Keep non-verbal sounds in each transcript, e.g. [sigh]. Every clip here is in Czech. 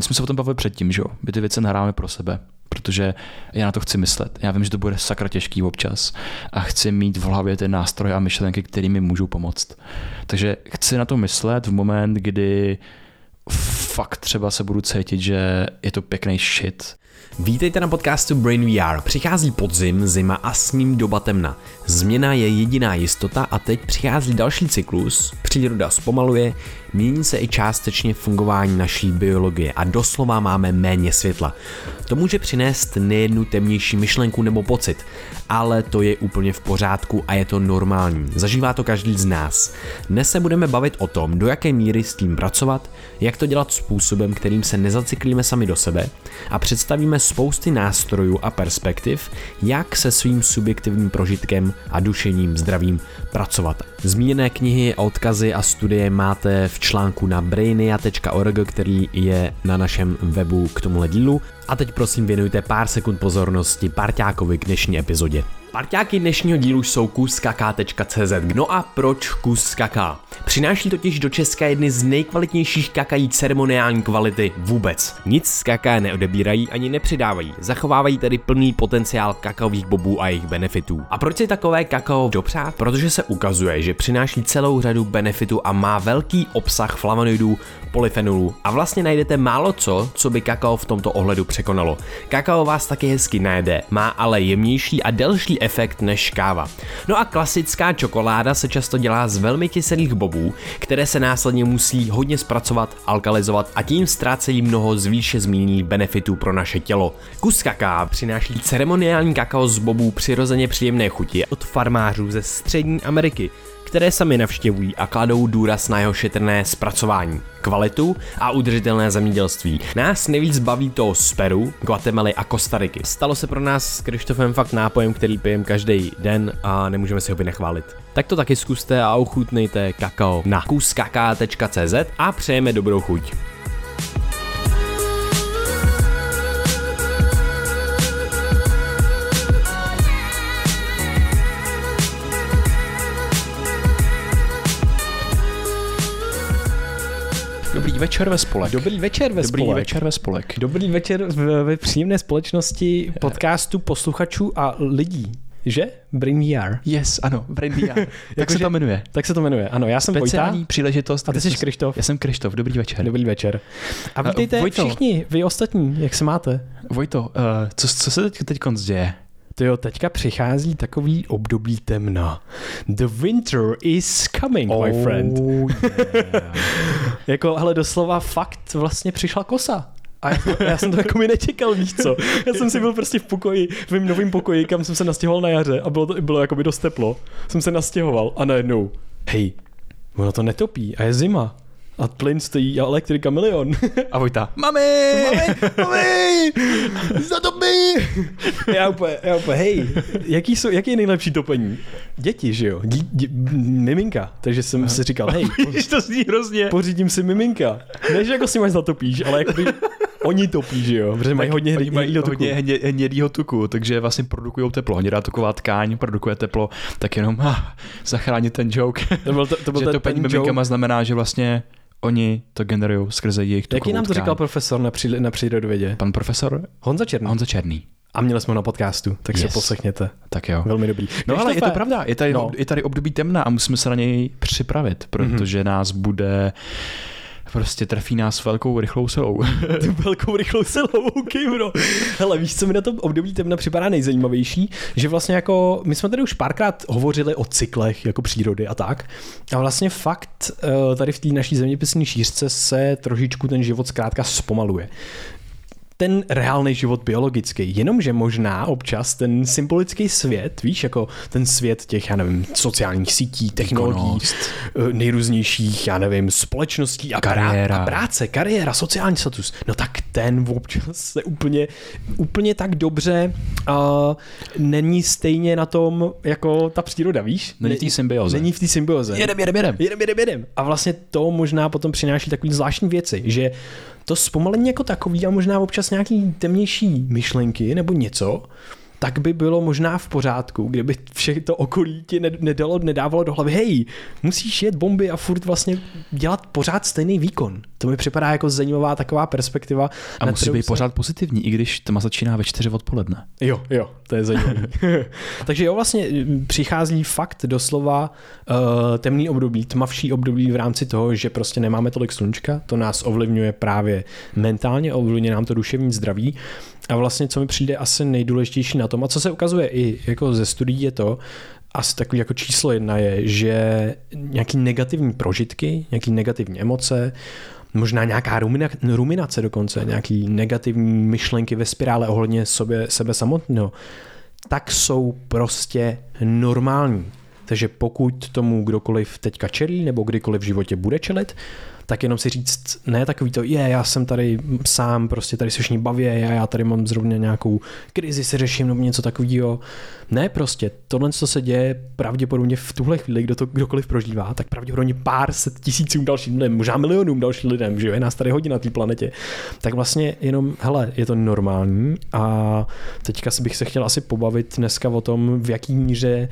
My jsme se o tom bavili předtím, že jo? My ty věci nahráváme pro sebe, protože já na to chci myslet. Já vím, že to bude sakra těžký občas a chci mít v hlavě ty nástroje a myšlenky, které mi můžou pomoct. Takže chci na to myslet v moment, kdy fakt třeba se budu cítit, že je to pěkný shit. Vítejte na podcastu Brain VR. Přichází podzim, zima a s ním doba temna. Změna je jediná jistota a teď přichází další cyklus. Příroda zpomaluje, mění se i částečně fungování naší biologie a doslova máme méně světla. To může přinést nejednu temnější myšlenku nebo pocit, ale to je úplně v pořádku a je to normální. Zažívá to každý z nás. Dnes se budeme bavit o tom, do jaké míry s tím pracovat, jak to dělat způsobem, kterým se nezacyklíme sami do sebe a představíme spousty nástrojů a perspektiv, jak se svým subjektivním prožitkem a dušením zdravím pracovat. Zmíněné knihy, odkazy a studie máte v článku na brainia.org, který je na našem webu k tomuhle dílu. A teď prosím věnujte pár sekund pozornosti parťákovi k dnešní epizodě. Parťáky dnešního dílu jsou kuskaka.cz. No a proč kus kaká? Přináší totiž do Česka jedny z nejkvalitnějších kakají ceremoniální kvality vůbec. Nic z kaká neodebírají ani nepřidávají, zachovávají tedy plný potenciál kakaových bobů a jejich benefitů. A proč si takové kakao dopřát? Protože se ukazuje, že přináší celou řadu benefitů a má velký obsah flavonoidů, polyfenolů a vlastně najdete málo co, co by kakao v tomto ohledu překonalo. Kakao vás taky hezky najede, má ale jemnější a delší efekt než káva. No a klasická čokoláda se často dělá z velmi kyselých bobů, které se následně musí hodně zpracovat, alkalizovat a tím ztrácejí mnoho z výše zmíněných benefitů pro naše tělo. Kus kaká přináší ceremoniální kakao z bobů přirozeně příjemné chuti od farmářů ze střední Ameriky, které sami navštěvují a kladou důraz na jeho šetrné zpracování, kvalitu a udržitelné zemědělství. Nás nejvíc baví to z Peru, Guatemaly a Kostariky. Stalo se pro nás s Krištofem fakt nápojem, který pijeme každý den a nemůžeme si ho vynechválit. Tak to taky zkuste a ochutnejte kakao na kuskaka.cz a přejeme dobrou chuť. Večer ve spolek. Dobrý večer ve Dobrý spolek. večer ve spolek. Dobrý večer v- ve příjemné společnosti podcastu posluchačů a lidí. Že? Brain VR. Yes, ano, Brain VR. [laughs] tak se to jmenuje. Tak se to jmenuje. Ano, já jsem Vojta. Speciální příležitost. A ty jsi Krištof. Já jsem Krištof, dobrý večer. Dobrý večer. A vítejte Vojto. všichni, vy ostatní, jak se máte? Vojto, uh, co, co se teď, teď konc děje? Jo, teďka přichází takový období temna. The winter is coming, my friend. yeah. [laughs] Jako, hele, doslova fakt vlastně přišla kosa. A já, já jsem to jako mi nečekal, víš co. Já jsem si byl prostě v pokoji, v mém novém pokoji, kam jsem se nastěhoval na jaře a bylo to bylo jako by dost teplo. Jsem se nastěhoval a najednou, hej, ono to netopí a je zima. A plyn stojí a elektrika milion. A Vojta, mami! mami, mami, zatopí! Já úplně, já úplně, hej, jaký, jsou, jaký je nejlepší topení? Děti, že jo? Dí, dí, miminka. Takže jsem si říkal, hej, [laughs] Když to zní hrozně. pořídím si miminka. Ne, že jako si máš zatopíš, ale jako by oni topí, že jo? Protože mají hodně Oni mají hnědýho tuku. hodně hně, hnědýho tuku, takže vlastně produkují teplo. Hnědá tuková tkáň produkuje teplo, tak jenom ah, zachránit ten joke. To byl, to, to byl že ten, topení ten miminkama joke. znamená, že vlastně oni to generují skrze jejich tukovou Jaký nám to říkal profesor na, při, na přírodovědě? Pan profesor Honza Černý. Honza Černý. A měli jsme ho na podcastu, tak yes. Se poslechněte. Tak jo. Velmi dobrý. No ale je to pravda, je tady, No. no. je tady období temna a musíme se na něj připravit, protože mm-hmm. nás bude prostě trefí nás velkou rychlou silou. [laughs] [laughs] velkou rychlou silou, OK, bro. Hele, víš, co mi na tom období temna připadá nejzajímavější? Že vlastně jako, my jsme tady už párkrát hovořili o cyklech jako přírody a tak. A vlastně fakt eh, tady v té naší zeměpisné šířce se trošičku ten život zkrátka zpomaluje ten reálný život biologický. Jenomže možná občas ten symbolický svět, víš, jako ten svět těch, já nevím, sociálních sítí, technologií, Výkonnost. eh, nejrůznějších, já nevím, společností a, Kariéra. A práce, kariéra, sociální status, no tak ten občas se úplně, úplně tak dobře uh, není stejně na tom, jako ta příroda, víš? Není v té symbioze. Není v té symbioze. jedem, jedem, jedem. Jedem, jedem, jedem. A vlastně to možná potom přináší takový zvláštní věci, že to zpomalení jako takový a možná občas nějaký temnější myšlenky nebo něco, tak by bylo možná v pořádku, kdyby vše to okolí ti nedalo, nedávalo do hlavy, hej, musíš jet bomby a furt vlastně dělat pořád stejný výkon. To mi připadá jako zajímavá taková perspektiva. A musí být se... pořád pozitivní, i když tma začíná ve čtyři odpoledne. Jo, jo, to je zajímavé. [laughs] [laughs] Takže jo, vlastně přichází fakt doslova uh, temný období, tmavší období v rámci toho, že prostě nemáme tolik slunčka, to nás ovlivňuje právě mentálně, ovlivňuje nám to duševní zdraví. A vlastně, co mi přijde asi nejdůležitější na tom, a co se ukazuje i jako ze studií, je to, asi takový jako číslo jedna je, že nějaký negativní prožitky, nějaký negativní emoce, možná nějaká rumina, ruminace dokonce, nějaký negativní myšlenky ve spirále ohledně sobě, sebe samotného, tak jsou prostě normální. Takže pokud tomu kdokoliv teďka čelí nebo kdykoliv v životě bude čelit, tak jenom si říct, ne takový to, je, já jsem tady sám, prostě tady se všichni baví, já, já tady mám zrovna nějakou krizi, se řeším nebo něco takového. Ne, prostě tohle, co se děje pravděpodobně v tuhle chvíli, kdo to kdokoliv prožívá, tak pravděpodobně pár set tisícům dalším lidem, možná milionům dalším lidem, že jo, je nás tady hodně na té planetě. Tak vlastně jenom, hele, je to normální a teďka bych se chtěl asi pobavit dneska o tom, v jaký míře,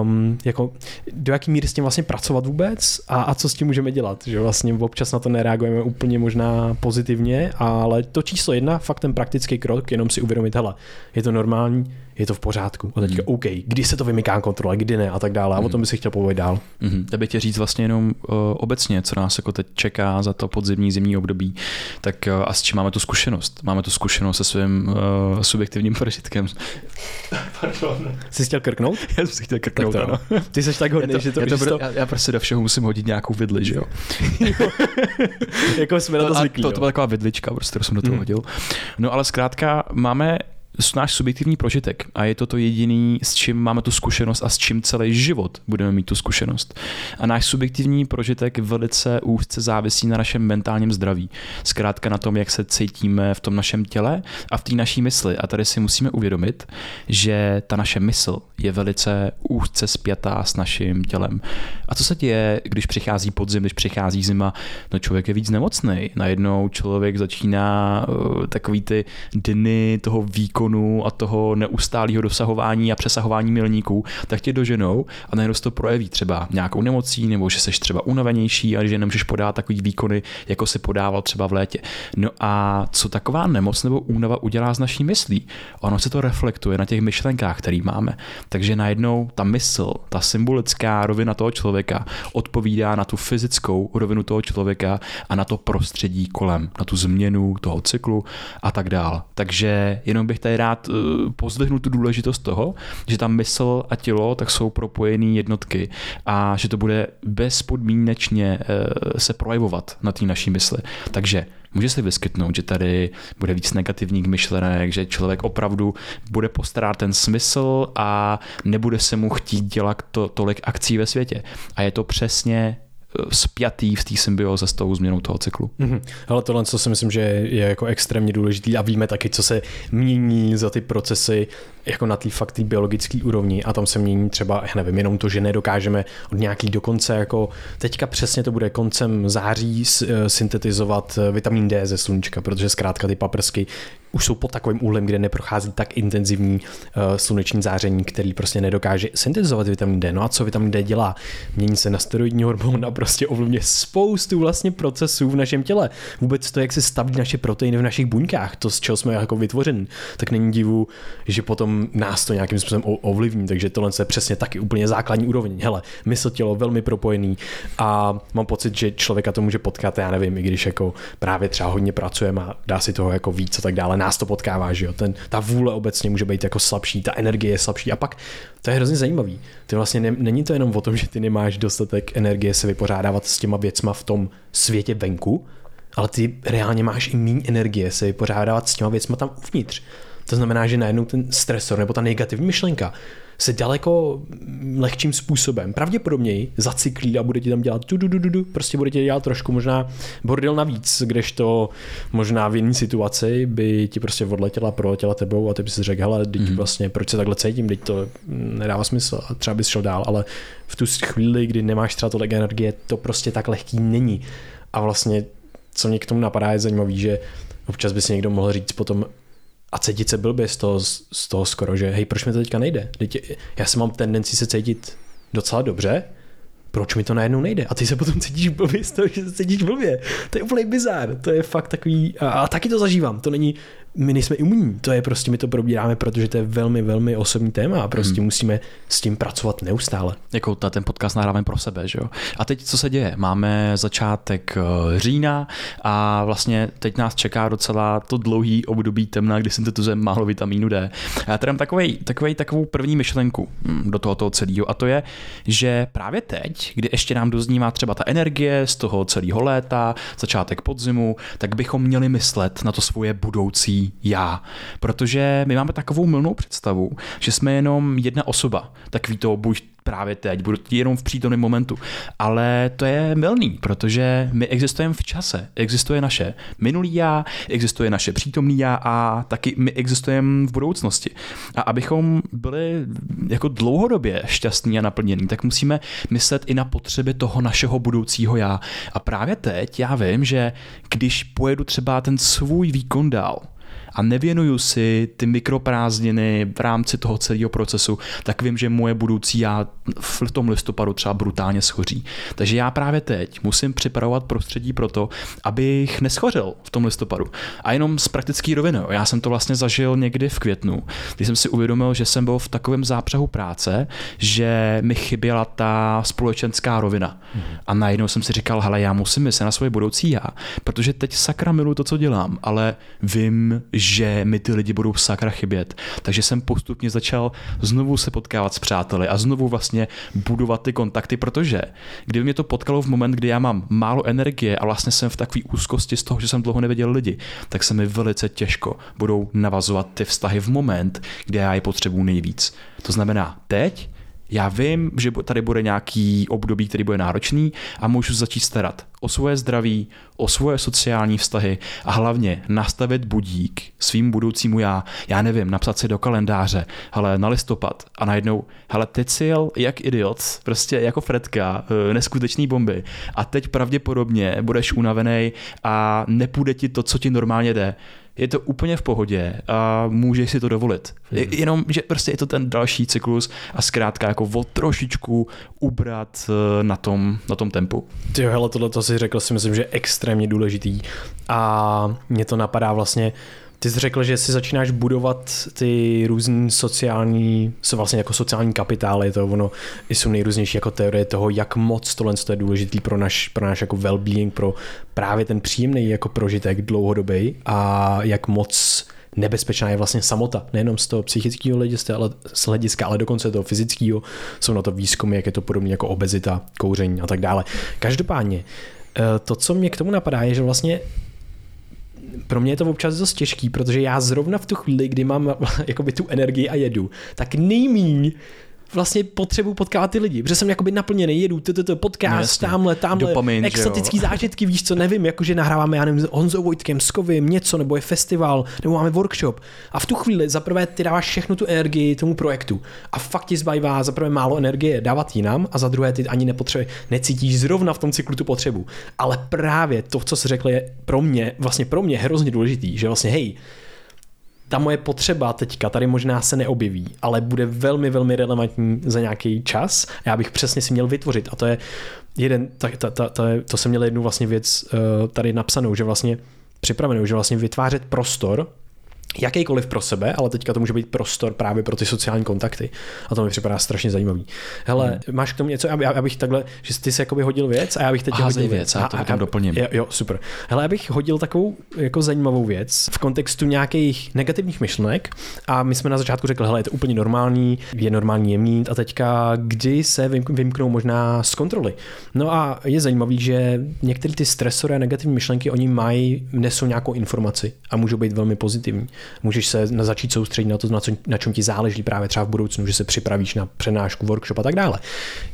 um, jako, do jaký míry s tím vlastně pracovat vůbec a, a co s tím můžeme dělat, že vlastně občas na to nereagujeme úplně možná pozitivně, ale to číslo jedna, fakt ten praktický krok, jenom si uvědomit, hele, je to normální, je to v pořádku. A teďka, mm. OK, kdy se to vymyká kontrole, kdy ne a tak dále. A mm. o tom by si chtěl povědět dál. Mm. bych tě říct vlastně jenom uh, obecně, co nás jako teď čeká za to podzimní zimní období, tak uh, a s čím máme tu zkušenost. Máme tu zkušenost se svým uh, subjektivním prožitkem. Pardon. Jsi chtěl krknout? [laughs] Já jsem si chtěl krknout, tak to, ano. Ty jsi tak hodný, že to, já, to, to... Já, já, prostě do všeho musím hodit nějakou vidli, že jo? [laughs] jako jsme na to zvyklí. To, to, byla taková vidlička, prostě, kterou jsem do toho mm. hodil. No ale zkrátka máme náš subjektivní prožitek a je to to jediný, s čím máme tu zkušenost a s čím celý život budeme mít tu zkušenost. A náš subjektivní prožitek velice úzce závisí na našem mentálním zdraví. Zkrátka na tom, jak se cítíme v tom našem těle a v té naší mysli. A tady si musíme uvědomit, že ta naše mysl je velice úzce spjatá s naším tělem. A co se děje, když přichází podzim, když přichází zima? No člověk je víc nemocný. Najednou člověk začíná uh, takový ty dny toho výkonu výkonu a toho neustálého dosahování a přesahování milníků, tak tě doženou a najednou to projeví třeba nějakou nemocí nebo že jsi třeba unavenější a že nemůžeš podávat takový výkony, jako si podával třeba v létě. No a co taková nemoc nebo únava udělá s naší myslí? Ono se to reflektuje na těch myšlenkách, které máme. Takže najednou ta mysl, ta symbolická rovina toho člověka odpovídá na tu fyzickou rovinu toho člověka a na to prostředí kolem, na tu změnu toho cyklu a tak dál. Takže jenom bych tady rád uh, pozdvihnu tu důležitost toho, že ta mysl a tělo tak jsou propojené jednotky a že to bude bezpodmínečně uh, se projevovat na té naší mysli. Takže může se vyskytnout, že tady bude víc negativních myšlenek, že člověk opravdu bude postarat ten smysl a nebude se mu chtít dělat to, tolik akcí ve světě. A je to přesně spjatý v té symbioze s tou změnou toho cyklu. Mm-hmm. Ale tohle, co si myslím, že je jako extrémně důležitý a víme taky, co se mění za ty procesy jako na té fakt biologické úrovni a tam se mění třeba, já nevím, jenom to, že nedokážeme od nějaký dokonce jako teďka přesně to bude koncem září eh, syntetizovat eh, vitamin D ze sluníčka, protože zkrátka ty paprsky už jsou pod takovým úhlem, kde neprochází tak intenzivní uh, sluneční záření, který prostě nedokáže syntetizovat vitamin D. No a co vitamin D dělá? Mění se na steroidní hormon a prostě ovlivňuje spoustu vlastně procesů v našem těle. Vůbec to, jak se staví naše proteiny v našich buňkách, to, z čeho jsme jako vytvořeni, tak není divu, že potom nás to nějakým způsobem ovlivní. Takže tohle je přesně taky úplně základní úroveň. Hele, mysl, tělo velmi propojený a mám pocit, že člověka to může potkat, já nevím, i když jako právě třeba hodně pracujeme a dá si toho jako víc a tak dále nás to potkává, že jo. Ten, ta vůle obecně může být jako slabší, ta energie je slabší a pak to je hrozně zajímavý. Ty vlastně ne, není to jenom o tom, že ty nemáš dostatek energie se vypořádávat s těma věcma v tom světě venku, ale ty reálně máš i méně energie se vypořádávat s těma věcma tam uvnitř. To znamená, že najednou ten stresor nebo ta negativní myšlenka se daleko lehčím způsobem, pravděpodobněji zacyklí a bude ti tam dělat du, du, du, du, du, prostě bude ti dělat trošku možná bordel navíc, kdežto možná v jiné situaci by ti prostě odletěla, proletěla tebou a ty by si řekl, hele, teď mm. vlastně, proč se takhle cítím, teď to nedává smysl a třeba bys šel dál, ale v tu chvíli, kdy nemáš třeba tolik energie, to prostě tak lehký není. A vlastně, co mě k tomu napadá, je zajímavý, že občas by si někdo mohl říct potom, a cítit se blbě z toho, z toho skoro, že hej, proč mi to teďka nejde? Teď já jsem mám tendenci se cítit docela dobře, proč mi to najednou nejde? A ty se potom cítíš blbě z toho, že se cítíš blbě. To je úplný bizár. To je fakt takový, a, a taky to zažívám. To není, my nejsme imunní, to je prostě, my to probíráme, protože to je velmi, velmi osobní téma a prostě hmm. musíme s tím pracovat neustále. Jako ta, ten podcast nahráváme pro sebe, že jo. A teď co se děje? Máme začátek eh, října a vlastně teď nás čeká docela to dlouhý období temna, kdy syntetizujeme málo vitamínu D. A já tady mám takovej, takovej, takovou první myšlenku hm, do tohoto celého a to je, že právě teď, kdy ještě nám doznívá třeba ta energie z toho celého léta, začátek podzimu, tak bychom měli myslet na to svoje budoucí já. Protože my máme takovou milnou představu, že jsme jenom jedna osoba. Takový to buď právě teď, budu jenom v přítomném momentu. Ale to je milný, protože my existujeme v čase. Existuje naše minulý já, existuje naše přítomný já a taky my existujeme v budoucnosti. A abychom byli jako dlouhodobě šťastní a naplnění, tak musíme myslet i na potřeby toho našeho budoucího já. A právě teď já vím, že když pojedu třeba ten svůj výkon dál, a nevěnuju si ty mikroprázdniny v rámci toho celého procesu, tak vím, že moje budoucí já v tom listopadu třeba brutálně schoří. Takže já právě teď musím připravovat prostředí pro to, abych neschořil v tom listopadu. A jenom z praktické roviny. Já jsem to vlastně zažil někdy v květnu, kdy jsem si uvědomil, že jsem byl v takovém zápřehu práce, že mi chyběla ta společenská rovina. Hmm. A najednou jsem si říkal, hele, já musím myslet na svoje budoucí já, protože teď sakra miluji to, co dělám, ale vím, že mi ty lidi budou sakra chybět. Takže jsem postupně začal znovu se potkávat s přáteli a znovu vlastně budovat ty kontakty, protože kdyby mě to potkalo v moment, kdy já mám málo energie a vlastně jsem v takové úzkosti z toho, že jsem dlouho neviděl lidi, tak se mi velice těžko budou navazovat ty vztahy v moment, kdy já je potřebuji nejvíc. To znamená, teď já vím, že tady bude nějaký období, který bude náročný a můžu začít starat o svoje zdraví, o svoje sociální vztahy a hlavně nastavit budík svým budoucímu já. Já nevím, napsat si do kalendáře, ale na listopad a najednou, hele, teď si jel jak idiot, prostě jako Fredka, eh, neskutečný bomby a teď pravděpodobně budeš unavený a nepůjde ti to, co ti normálně jde je to úplně v pohodě a můžeš si to dovolit. Hmm. Jenom, že prostě je to ten další cyklus a zkrátka jako o trošičku ubrat eh, na tom, na tom tempu. Ty hele, tohle to si řekl si myslím, že je extrémně důležitý a mě to napadá vlastně ty jsi řekl, že si začínáš budovat ty různé sociální, vlastně jako sociální kapitály, to ono jsou nejrůznější jako teorie toho, jak moc tohle je důležitý pro náš, pro náš jako well-being, pro právě ten příjemný jako prožitek dlouhodobý a jak moc nebezpečná je vlastně samota, nejenom z toho psychického hlediska, ale, z hlediska, ale dokonce toho fyzického. Jsou na to výzkumy, jak je to podobně jako obezita, kouření a tak dále. Každopádně, eh, to, co mě k tomu napadá, je, že vlastně pro mě je to občas dost těžký, protože já zrovna v tu chvíli, kdy mám [laughs] jakoby tu energii a jedu, tak nejmíň vlastně potřebuji potkávat ty lidi, protože jsem jakoby naplněný, jedu to podcast, no, tamhle, tamhle, Dopamin, exotický zážitky, víš co, nevím, jakože nahráváme, já nevím, s Honzou Vojtkem, s Kovim, něco, nebo je festival, nebo máme workshop. A v tu chvíli zaprvé ty dáváš všechnu tu energii tomu projektu a fakt ti zbývá zaprvé málo energie dávat jinam a za druhé ty ani nepotřebuje, necítíš zrovna v tom cyklu tu potřebu. Ale právě to, co jsi řekl, je pro mě, vlastně pro mě hrozně důležitý, že vlastně hej, ta moje potřeba teďka tady možná se neobjeví, ale bude velmi, velmi relevantní za nějaký čas já bych přesně si měl vytvořit. A to je jeden, ta, ta, ta, ta, to jsem měl jednu vlastně věc uh, tady napsanou, že vlastně připravenou, že vlastně vytvářet prostor jakýkoliv pro sebe, ale teďka to může být prostor právě pro ty sociální kontakty. A to mi připadá strašně zajímavý. Hele, hmm. máš k tomu něco, aby, abych takhle, že ty si jakoby hodil věc a já bych teď Aha, hodil věc. věc. Já to a, doplním. Jo, jo, super. Hele, já bych hodil takovou jako zajímavou věc v kontextu nějakých negativních myšlenek a my jsme na začátku řekli, hele, je to úplně normální, je normální je mít a teďka kdy se vymknou možná z kontroly. No a je zajímavý, že některé ty stresory a negativní myšlenky, oni mají, nesou nějakou informaci a můžou být velmi pozitivní. Můžeš se začít soustředit na to, na, co, na čem ti záleží právě třeba v budoucnu, že se připravíš na přenášku, workshop a tak dále.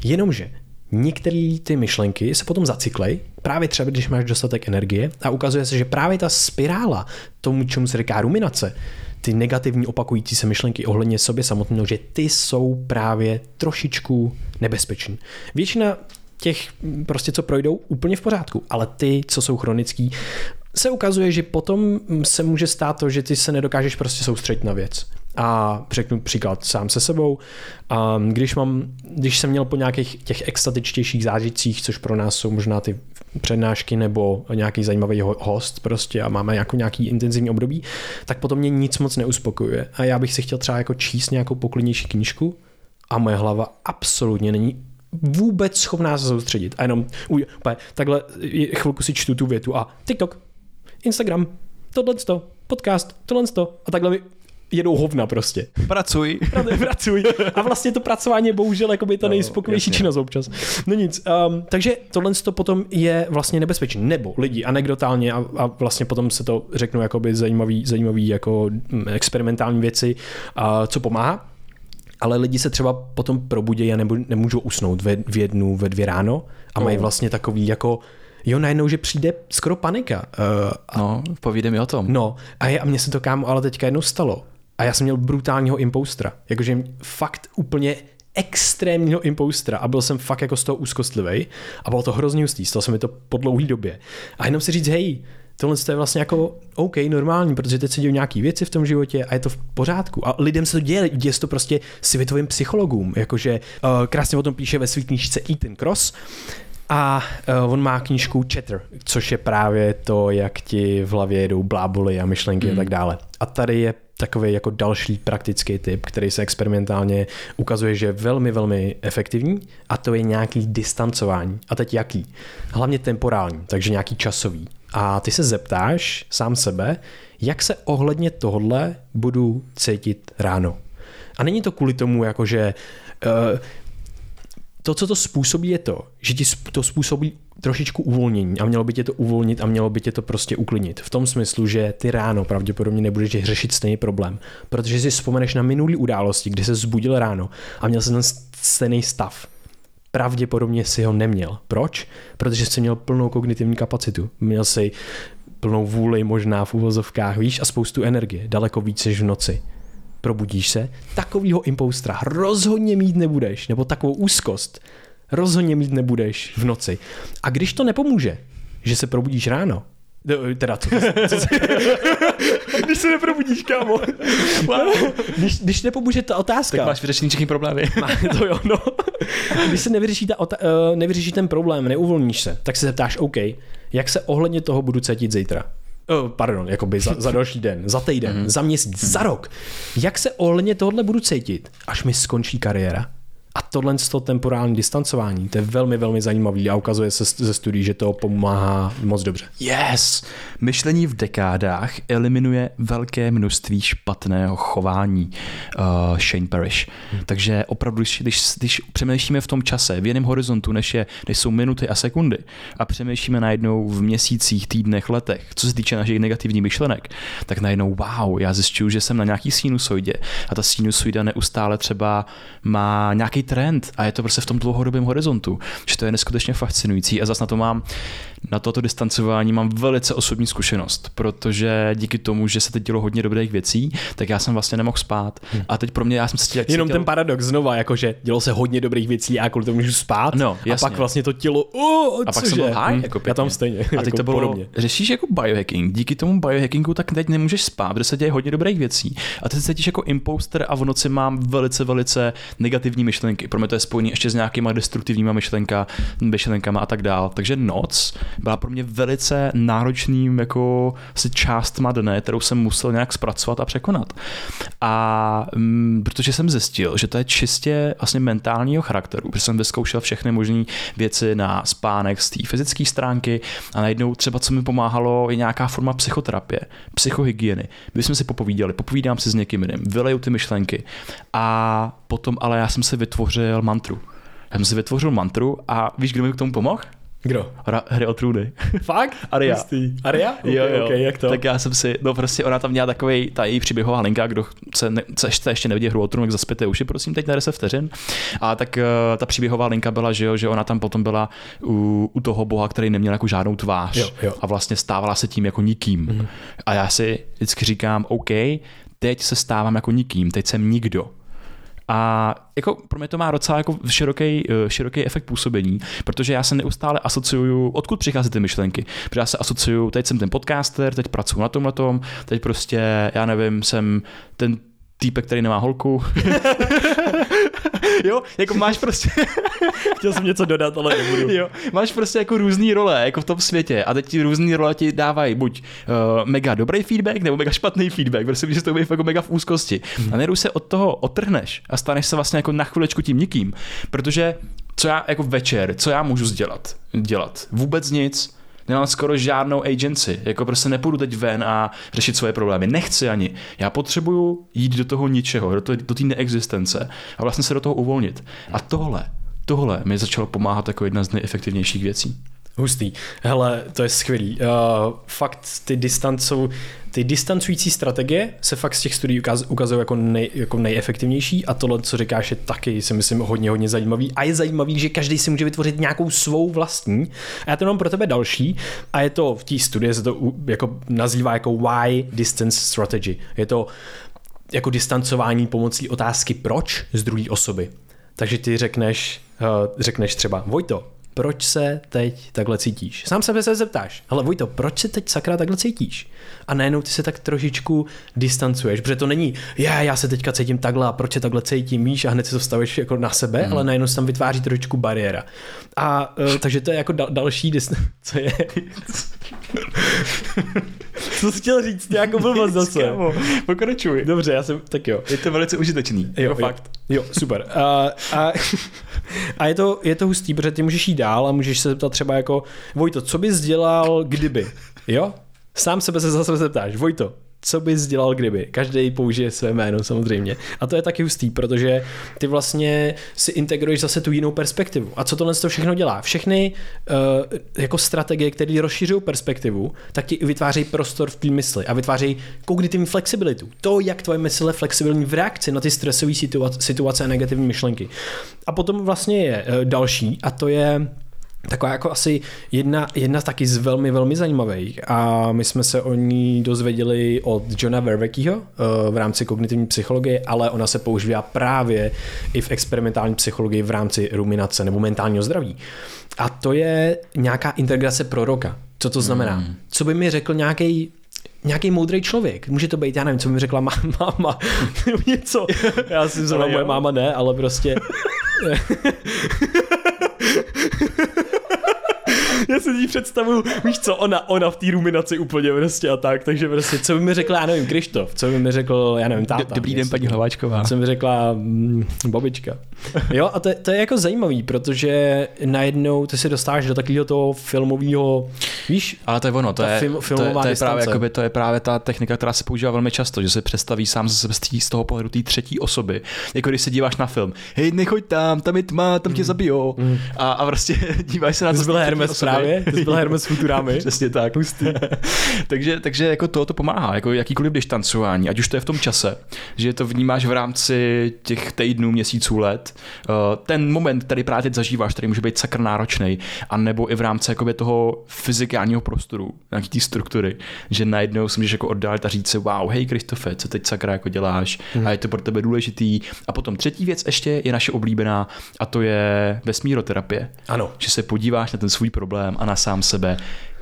Jenomže některé ty myšlenky se potom zacyklej, právě třeba když máš dostatek energie a ukazuje se, že právě ta spirála, tomu, čemu se říká ruminace, ty negativní opakující se myšlenky ohledně sobě samotného, že ty jsou právě trošičku nebezpečný. Většina těch prostě, co projdou, úplně v pořádku, ale ty, co jsou chronický, se ukazuje, že potom se může stát to, že ty se nedokážeš prostě soustředit na věc. A řeknu příklad sám se sebou. A když, mám, když jsem měl po nějakých těch extatičtějších zážitcích, což pro nás jsou možná ty přednášky nebo nějaký zajímavý host prostě a máme jako nějaký intenzivní období, tak potom mě nic moc neuspokojuje. A já bych si chtěl třeba jako číst nějakou poklidnější knížku a moje hlava absolutně není vůbec schopná se soustředit. A jenom uj, takhle chvilku si čtu tu větu a TikTok, Instagram, tohle podcast, tohle a takhle mi jedou hovna prostě. Pracuj. [laughs] Pracuj. A vlastně to pracování je bohužel jako by ta no, nejspokojenější činnost občas. No nic. Um, takže tohle to potom je vlastně nebezpečné. Nebo lidi anekdotálně a, a vlastně potom se to řeknu jakoby zajímavý, zajímavý jako mm, experimentální věci, uh, co pomáhá. Ale lidi se třeba potom probudí a nebo, nemůžou usnout ve, v jednu, ve dvě ráno a mají vlastně takový jako jo, najednou, že přijde skoro panika. Uh, no, povídej mi o tom. No, a, je, a mně se to kámo ale teďka jednou stalo. A já jsem měl brutálního impostra. Jakože fakt úplně extrémního impostra a byl jsem fakt jako z toho úzkostlivý a bylo to hrozně hustý, stalo se mi to po dlouhé době. A jenom si říct, hej, tohle je vlastně jako OK, normální, protože teď se dějí nějaké věci v tom životě a je to v pořádku. A lidem se to děje, děje se to prostě světovým psychologům, jakože uh, krásně o tom píše ve své knížce Ethan Cross, a uh, on má knížku Chatter, což je právě to, jak ti v hlavě jedou bláboly a myšlenky mm. a tak dále. A tady je takový jako další praktický typ, který se experimentálně ukazuje, že je velmi, velmi efektivní a to je nějaký distancování. A teď jaký? Hlavně temporální, takže nějaký časový. A ty se zeptáš sám sebe, jak se ohledně tohle budu cítit ráno. A není to kvůli tomu, jako že uh, to, co to způsobí, je to, že ti to způsobí trošičku uvolnění a mělo by tě to uvolnit a mělo by tě to prostě uklidnit. V tom smyslu, že ty ráno pravděpodobně nebudeš řešit stejný problém, protože si vzpomeneš na minulý události, kdy se zbudil ráno a měl se ten stejný stav. Pravděpodobně si ho neměl. Proč? Protože jsi měl plnou kognitivní kapacitu. Měl si plnou vůli možná v uvozovkách, víš, a spoustu energie, daleko víc než v noci probudíš se, takovýho impostra rozhodně mít nebudeš, nebo takovou úzkost rozhodně mít nebudeš v noci. A když to nepomůže, že se probudíš ráno, Teda, co, co, co, [laughs] když se neprobudíš, kámo. Když, když nepomůže ta otázka. Tak máš vyřešený všechny problémy. [laughs] to jo, no. Když se nevyřeší, ta, uh, nevyřeší ten problém, neuvolníš se, tak se zeptáš, OK, jak se ohledně toho budu cítit zítra? Uh, pardon, jakoby za, za další den, za týden, mm-hmm. za měsíc, za rok. Jak se ohledně tohle budu cítit, až mi skončí kariéra? A tohle to temporální distancování, to je velmi, velmi zajímavý a ukazuje se ze studií, že to pomáhá moc dobře. Yes! Myšlení v dekádách eliminuje velké množství špatného chování uh, Shane Parrish. Hmm. Takže opravdu, když, když přemýšlíme v tom čase, v jiném horizontu, než, je, než jsou minuty a sekundy, a přemýšlíme najednou v měsících, týdnech, letech, co se týče našich negativních myšlenek, tak najednou wow, já zjišťuju, že jsem na nějaký sinusoidě a ta sinusoida neustále třeba má nějaký trend a je to prostě v tom dlouhodobém horizontu, že to je neskutečně fascinující a zase na to mám, na toto distancování mám velice osobní zkušenost, protože díky tomu, že se teď dělo hodně dobrých věcí, tak já jsem vlastně nemohl spát. Hmm. A teď pro mě, já jsem se cítil... Jenom ten paradox znova, jakože dělo se hodně dobrých věcí a kvůli tomu můžu spát. No, jasně. A pak vlastně to tělo, uh, a pak jsem byl high, hmm. jako Já tam stejně. A teď jako to bylo, podobně. řešíš jako biohacking. Díky tomu biohackingu tak teď nemůžeš spát, protože se děje hodně dobrých věcí. A teď se cítíš jako imposter a v noci mám velice, velice negativní myšlenky. Pro mě to je spojené ještě s nějakýma destruktivníma myšlenka, myšlenkama a tak dál. Takže noc byla pro mě velice náročným jako asi část dne, kterou jsem musel nějak zpracovat a překonat. A m, mm, protože jsem zjistil, že to je čistě vlastně mentálního charakteru, protože jsem vyzkoušel všechny možné věci na spánek z té fyzické stránky a najednou třeba, co mi pomáhalo, je nějaká forma psychoterapie, psychohygieny. My jsme si popovídali, popovídám si s někým jiným, vyleju ty myšlenky a potom ale já jsem si vytvořil mantru. Já jsem si vytvořil mantru a víš, kdo mi k tomu pomohl? Kdo? Ra- hry o trůny. Fakt? [laughs] Aria. Jistý. Aria? Okay, jo, jo. Okay, jak to? Tak já jsem si, no prostě ona tam měla takový, ta její příběhová linka, kdo chce, ne, chce ještě, ještě nevidí hru o trůny, tak zaspěte uši, prosím, teď na 10 vteřin. A tak uh, ta příběhová linka byla, že jo, že ona tam potom byla u, u toho boha, který neměl jako žádnou tvář. Jo, jo. A vlastně stávala se tím jako nikým. Mm. A já si vždycky říkám, OK, teď se stávám jako nikým, teď jsem nikdo A jako pro mě to má docela jako široký, eh, široký efekt působení, protože já se neustále asociuju, odkud přichází ty myšlenky. Protože já se asociuju, teď jsem ten podcaster, teď pracuji na tomhle tom, teď prostě, já nevím, jsem ten týpek, který nemá holku. [laughs] jo, jako máš prostě... [laughs] Chtěl jsem něco dodat, ale nebudu. jo, máš prostě jako různé role, jako v tom světě a teď ti různé role ti dávají buď uh, mega dobrý feedback nebo mega špatný feedback, prostě že to bude jako mega v úzkosti. A neru se od toho otrhneš a staneš se vlastně jako na chvilečku tím nikým, protože co já jako večer, co já můžu dělat? Dělat vůbec nic, nemám skoro žádnou agency, jako prostě nepůjdu teď ven a řešit svoje problémy, nechci ani. Já potřebuju jít do toho ničeho, do, té neexistence a vlastně se do toho uvolnit. A tohle, tohle mi začalo pomáhat jako jedna z nejefektivnějších věcí. Hustý. Hele, to je skvělý. Uh, fakt ty distancou, ty distancující strategie se fakt z těch studií ukaz, ukazují jako, nej, jako nejefektivnější a tohle, co říkáš, je taky, si myslím, hodně, hodně zajímavý. A je zajímavý, že každý si může vytvořit nějakou svou vlastní. A já to mám pro tebe další a je to v té studii se to jako nazývá jako why distance strategy. Je to jako distancování pomocí otázky proč z druhé osoby. Takže ty řekneš, uh, řekneš třeba, Vojto, proč se teď takhle cítíš. Sám sebe se zeptáš, ale Vojto, proč se teď sakra takhle cítíš? A najednou ty se tak trošičku distancuješ, protože to není, já, já se teďka cítím takhle a proč se takhle cítím, víš, a hned si to staveš jako na sebe, mm. ale najednou se tam vytváří trošičku bariéra. A uh, takže to je jako dal, další distance, [laughs] co je... [laughs] [laughs] Co jsi chtěl říct? Nějakou blbost zase. Pokračuj. Dobře, já jsem, tak jo. Je to velice užitečný. Jo, jo fakt. Jo, super. A, a, [laughs] a je, to, je to hustý, protože ty můžeš jít dál a můžeš se zeptat třeba jako, Vojto, co bys dělal kdyby? Jo? Sám sebe se zase zeptáš, Vojto, co bys dělal kdyby. Každý použije své jméno samozřejmě. A to je taky hustý, protože ty vlastně si integruješ zase tu jinou perspektivu. A co tohle to všechno dělá? Všechny uh, jako strategie, které rozšiřují perspektivu, tak ti vytvářejí prostor v té mysli a vytvářejí kognitivní flexibilitu. To, jak tvoje mysl je flexibilní v reakci na ty stresové situace, situace a negativní myšlenky. A potom vlastně je uh, další a to je taková jako asi jedna, jedna taky z velmi, velmi zajímavých a my jsme se o ní dozvěděli od Johna Verveckyho eh, v rámci kognitivní psychologie, ale ona se používá právě i v experimentální psychologii v rámci ruminace nebo mentálního zdraví. A to je nějaká integrace proroka. Co to znamená? Hmm. Co by mi řekl nějaký nějaký moudrý člověk. Může to být, já nevím, co mi řekla máma, [laughs] něco. Já si myslím, moje máma ne, ale prostě [laughs] já si jí představuju, víš co, ona, ona v té ruminaci úplně prostě a tak, takže prostě, co by mi řekla, já nevím, Krištof, co by mi řekl, já nevím, táta. Dobrý den, paní Hlaváčková. Co by mi řekla mm, babička. Jo, a to, to, je jako zajímavý, protože najednou ty se dostáváš do takového toho filmového, víš? Ale to je ono, to je, film, to je, to je právě, jakoby, to je právě ta technika, která se používá velmi často, že se představí sám ze sebe z toho pohledu té třetí osoby. Jako když se díváš na film, hej, nechoď tam, tam je tma, tam tě mm. zabijou. Mm. A, a prostě [laughs] díváš se na to. To byl Hermes právě, to byl Hermes Futurami. [laughs] Přesně tak. [laughs] takže, takže jako to, to pomáhá, jako jakýkoliv distancování, ať už to je v tom čase, že to vnímáš v rámci těch týdnů, měsíců, let. Eh, ten moment, který právě teď zažíváš, který může být sakr náročný, a nebo i v rámci jakoby, toho fyzikálního prostoru, nějaký té struktury, že najednou si můžeš jako oddálit a říct si, wow, hej Kristofe, co teď sakra jako děláš hmm. a je to pro tebe důležitý. A potom třetí věc ještě je naše oblíbená a to je vesmíroterapie. Ano. Že se podíváš na ten svůj problém a na sám sebe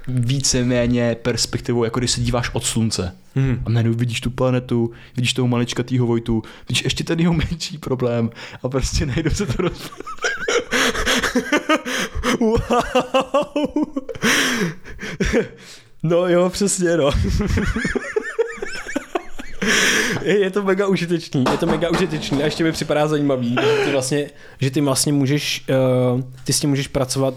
víceméně perspektivou, jako když se díváš od slunce. Hmm. A najednou vidíš tu planetu, vidíš toho maličkatýho Vojtu, vidíš ještě ten jeho menší problém a prostě najednou se to roz... [laughs] wow. no jo, přesně no. [laughs] je to mega užitečný, je to mega užitečný a ještě mi připadá zajímavý, že ty vlastně, že ty vlastně můžeš, uh, ty s tím můžeš pracovat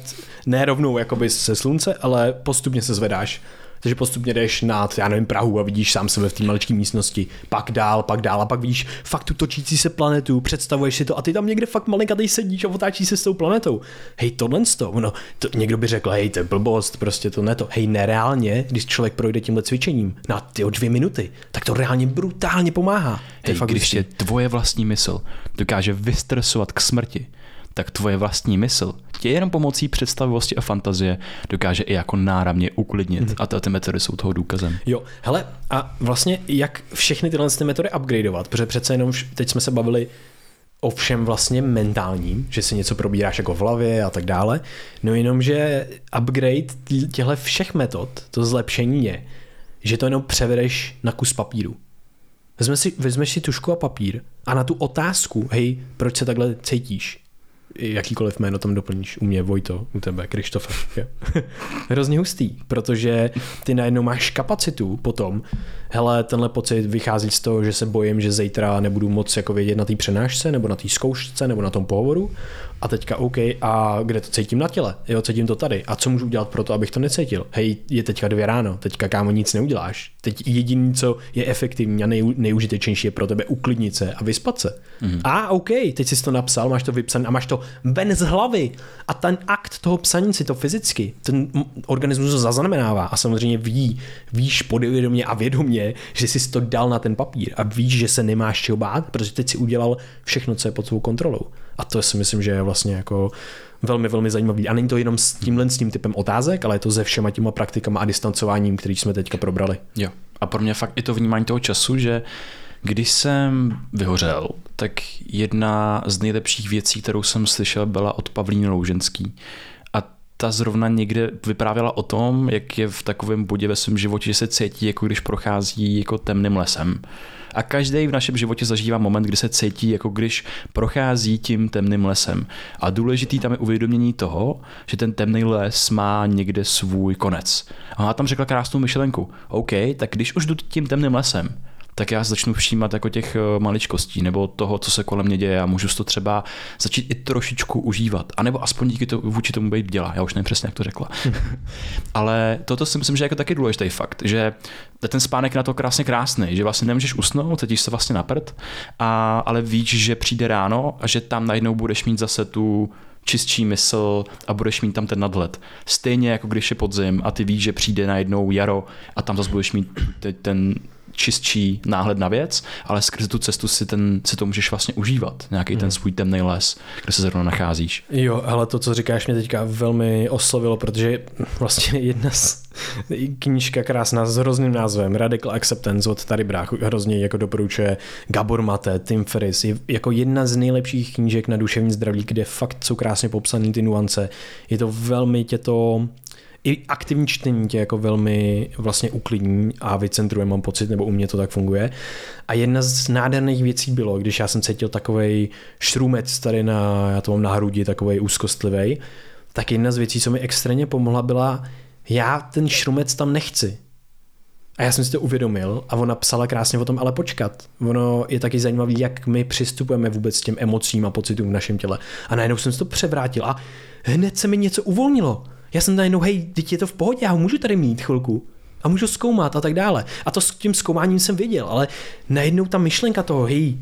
ne rovnou jakoby se slunce, ale postupně se zvedáš takže postupně jdeš nad, já nevím, Prahu a vidíš sám sebe v té maličké místnosti, pak dál, pak dál a pak vidíš fakt tu točící se planetu, představuješ si to a ty tam někde fakt malinkatej sedíš a otáčíš se s tou planetou. Hej, tohle to, no, to, někdo by řekl, hej, to je blbost, prostě to ne to. Hej, nereálně, když člověk projde tímhle cvičením na ty o dvě minuty, tak to reálně brutálně pomáhá. Hej, fakt když je tvoje vlastní mysl dokáže vystresovat k smrti, tak tvoje vlastní mysl tě jenom pomocí představivosti a fantazie dokáže i jako náramně uklidnit. Mm. A ty metody jsou toho důkazem. Jo, hele, a vlastně jak všechny tyhle ty metody upgradeovat, protože přece jenom teď jsme se bavili o všem vlastně mentálním, že si něco probíráš jako v hlavě a tak dále, no jenom, že upgrade těchto všech metod, to zlepšení je, že to jenom převedeš na kus papíru. Vezme si, vezmeš si tušku a papír a na tu otázku, hej, proč se takhle cítíš, jakýkoliv jméno tam doplníš. U mě Vojto, u tebe Krištofe. [laughs] Hrozně hustý, protože ty najednou máš kapacitu potom, hele, tenhle pocit vychází z toho, že se bojím, že zítra nebudu moc jako vědět na té přenášce, nebo na té zkoušce, nebo na tom pohovoru. A teďka OK, a kde to cítím na těle? Jo, cítím to tady. A co můžu udělat pro to, abych to necítil? Hej, je teďka dvě ráno, teďka kámo nic neuděláš. Teď jediný, co je efektivní a nej, nejužitečnější je pro tebe uklidnit se a vyspat se. Mm. A OK, teď jsi to napsal, máš to vypsané a máš to ven z hlavy. A ten akt toho psaní si to fyzicky, ten organismus to zaznamenává a samozřejmě ví, víš podvědomě a vědomě, že jsi to dal na ten papír a víš, že se nemáš čeho bát, protože teď si udělal všechno, co je pod svou kontrolou. A to si myslím, že je vlastně jako velmi, velmi zajímavý. A není to jenom s tímhle s tím typem otázek, ale je to se všema těma praktikama a distancováním, který jsme teďka probrali. Jo. A pro mě fakt i to vnímání toho času, že když jsem vyhořel, tak jedna z nejlepších věcí, kterou jsem slyšel, byla od Pavlíny Louženský. A ta zrovna někde vyprávěla o tom, jak je v takovém bodě ve svém životě, že se cítí, jako když prochází jako temným lesem. A každý v našem životě zažívá moment, kdy se cítí, jako když prochází tím temným lesem. A důležitý tam je uvědomění toho, že ten temný les má někde svůj konec. A ona tam řekla krásnou myšlenku. OK, tak když už jdu tím temným lesem, tak já začnu všímat jako těch eh, maličkostí nebo toho, co se kolem mě děje a můžu to třeba začít i trošičku užívat. A nebo aspoň díky to, vůči tomu být dělá. Já už nevím přesně, jak to řekla. [laughs] Ale toto si myslím, že je jako taky důležitý fakt, že ten spánek na to krásně krásný, že vlastně nemůžeš usnout, cítíš se vlastně na prd, a, ale víš, že přijde ráno a že tam najednou budeš mít zase tu čistší mysl a budeš mít tam ten nadhled. Stejně jako když je podzim a ty víš, že přijde najednou jaro a tam zase budeš mít ten čistší náhled na věc, ale skrze tu cestu si, ten, si to můžeš vlastně užívat, nějaký hmm. ten svůj temný les, kde se zrovna nacházíš. Jo, ale to, co říkáš, mě teďka velmi oslovilo, protože vlastně [laughs] jedna z knížka krásná s hrozným názvem Radical Acceptance od tady Brách hrozně jako doporučuje Gabor Mate, Tim Ferriss, je jako jedna z nejlepších knížek na duševní zdraví, kde fakt jsou krásně popsané ty nuance. Je to velmi tě to i aktivní čtení tě jako velmi vlastně uklidní a vycentruje, mám pocit, nebo u mě to tak funguje. A jedna z nádherných věcí bylo, když já jsem cítil takový šrumec tady na, já to mám na hrudi, takový úzkostlivý, tak jedna z věcí, co mi extrémně pomohla, byla, já ten šrumec tam nechci. A já jsem si to uvědomil a ona psala krásně o tom, ale počkat. Ono je taky zajímavé, jak my přistupujeme vůbec s těm emocím a pocitům v našem těle. A najednou jsem si to převrátil a hned se mi něco uvolnilo. Já jsem najednou, hej, teď je to v pohodě, já ho můžu tady mít chvilku a můžu zkoumat a tak dále. A to s tím zkoumáním jsem věděl, ale najednou ta myšlenka toho, hej,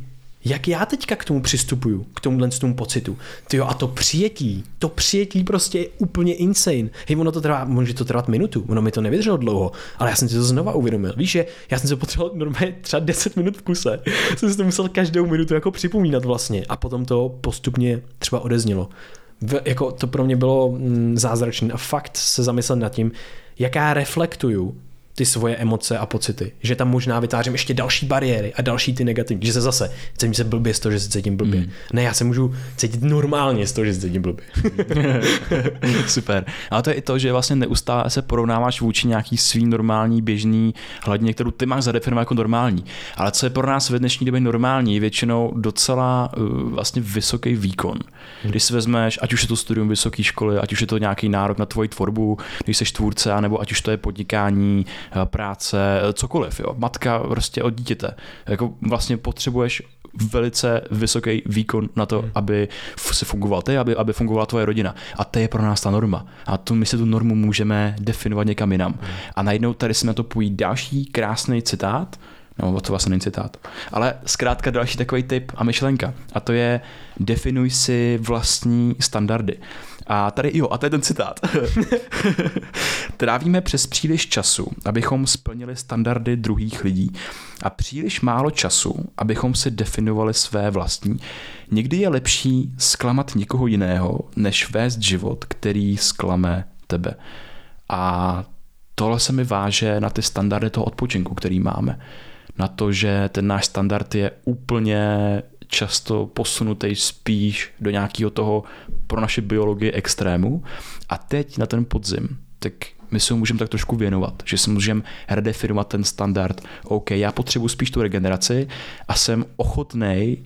jak já teďka k tomu přistupuju, k tomuhle tomu pocitu. Tyjo, a to přijetí, to přijetí prostě je úplně insane. Hej, ono to trvá, může to trvat minutu, ono mi to nevydrželo dlouho, ale já jsem si to znova uvědomil. Víš, že já jsem se potřeboval normálně třeba 10 minut v kuse. jsem si to musel každou minutu jako připomínat vlastně a potom to postupně třeba odeznělo v, jako to pro mě bylo mm, zázračné a fakt se zamyslet nad tím, jak já reflektuju ty svoje emoce a pocity. Že tam možná vytvářím ještě další bariéry a další ty negativní. Že se zase cítím se blbě z toho, že se cítím blbě. Mm. Ne, já se můžu cítit normálně z toho, že se cítím blbě. [laughs] Super. Ale to je i to, že vlastně neustále se porovnáváš vůči nějaký svý normální běžný hladině, kterou ty máš zadefinovat jako normální. Ale co je pro nás ve dnešní době normální, je většinou docela uh, vlastně vysoký výkon. Mm. Když si vezmeš, ať už je to studium vysoké školy, ať už je to nějaký nárok na tvoji tvorbu, když jsi tvůrce, anebo ať už to je podnikání, Eh, práce, eh, cokoliv. Jo. Matka prostě od dítěte. Jako vlastně potřebuješ velice vysoký výkon na to, hmm. aby si fungoval ty, aby, aby fungovala tvoje rodina. A to je pro nás ta norma. A tu, my si tu normu můžeme definovat někam jinam. Hmm. A najednou tady se na to pojí další krásný citát, no to vlastně není citát, ale zkrátka další takový tip a myšlenka. A to je definuj si vlastní standardy. A tady jo, a to je ten citát. [laughs] Trávíme přes příliš času, abychom splnili standardy druhých lidí a příliš málo času, abychom si definovali své vlastní. Někdy je lepší zklamat někoho jiného, než vést život, který zklame tebe. A tohle se mi váže na ty standardy toho odpočinku, který máme. Na to, že ten náš standard je úplně často posunutý spíš do nějakého toho pro naše biologii extrému. A teď na ten podzim, tak my se můžeme tak trošku věnovat, že si můžeme redefinovat ten standard. OK, já potřebuji spíš tu regeneraci a jsem ochotný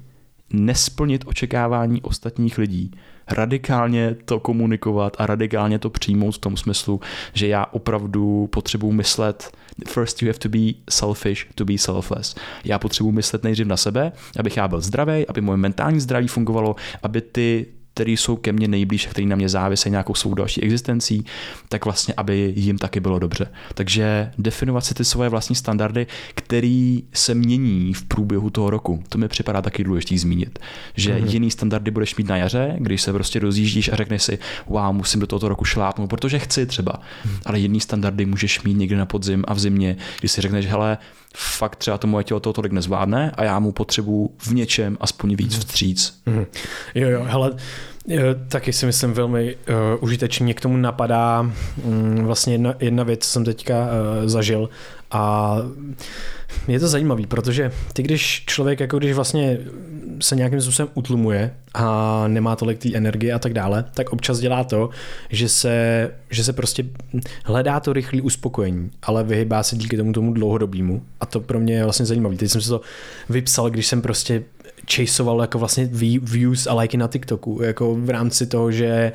nesplnit očekávání ostatních lidí radikálně to komunikovat a radikálně to přijmout v tom smyslu, že já opravdu potřebuji myslet first you have to be selfish to be selfless. Já potřebuji myslet nejdřív na sebe, abych já byl zdravý, aby moje mentální zdraví fungovalo, aby ty který jsou ke mně nejblíž, který na mě závisejí nějakou svou další existencí, tak vlastně, aby jim taky bylo dobře. Takže definovat si ty svoje vlastní standardy, který se mění v průběhu toho roku. To mi připadá taky důležité zmínit. Že mm-hmm. jiný standardy budeš mít na jaře, když se prostě rozjíždíš a řekneš si, wow, musím do tohoto roku šlápnout, protože chci třeba. Mm-hmm. Ale jiný standardy můžeš mít někdy na podzim a v zimě, když si řekneš, hele, fakt třeba to moje tělo to tolik nezvládne a já mu potřebuji v něčem aspoň víc mhm. vstříc. Mm. Jo, jo, hele, taky si myslím velmi uh, užitečně. Mě k tomu napadá um, vlastně jedna, jedna věc, co jsem teďka uh, zažil a je to zajímavý, protože ty, když člověk, jako když vlastně se nějakým způsobem utlumuje a nemá tolik té energie a tak dále, tak občas dělá to, že se, že se prostě hledá to rychlé uspokojení, ale vyhybá se díky tomu tomu dlouhodobému. A to pro mě je vlastně zajímavý. Teď jsem si to vypsal, když jsem prostě chaseoval jako vlastně views a lajky na TikToku, jako v rámci toho, že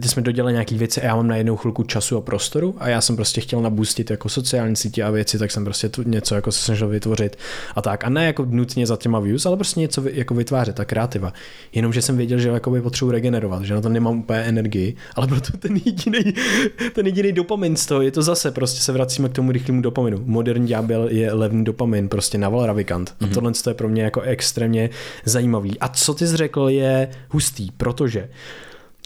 teď jsme dodělali nějaký věci a já mám na jednou chvilku času a prostoru a já jsem prostě chtěl nabustit jako sociální sítě a věci, tak jsem prostě tu něco jako se snažil vytvořit a tak. A ne jako nutně za těma views, ale prostě něco jako vytvářet, ta kreativa. Jenomže jsem věděl, že jako by potřebuji regenerovat, že na to nemám úplně energii, ale byl to ten jediný, [laughs] ten jediný dopamin z toho. Je to zase, prostě se vracíme k tomu rychlému dopaminu. Moderní ďábel je levný dopamin, prostě naval ravikant. Mm-hmm. A mhm. tohle je pro mě jako extrémně zajímavý. A co ty jsi řekl je hustý, protože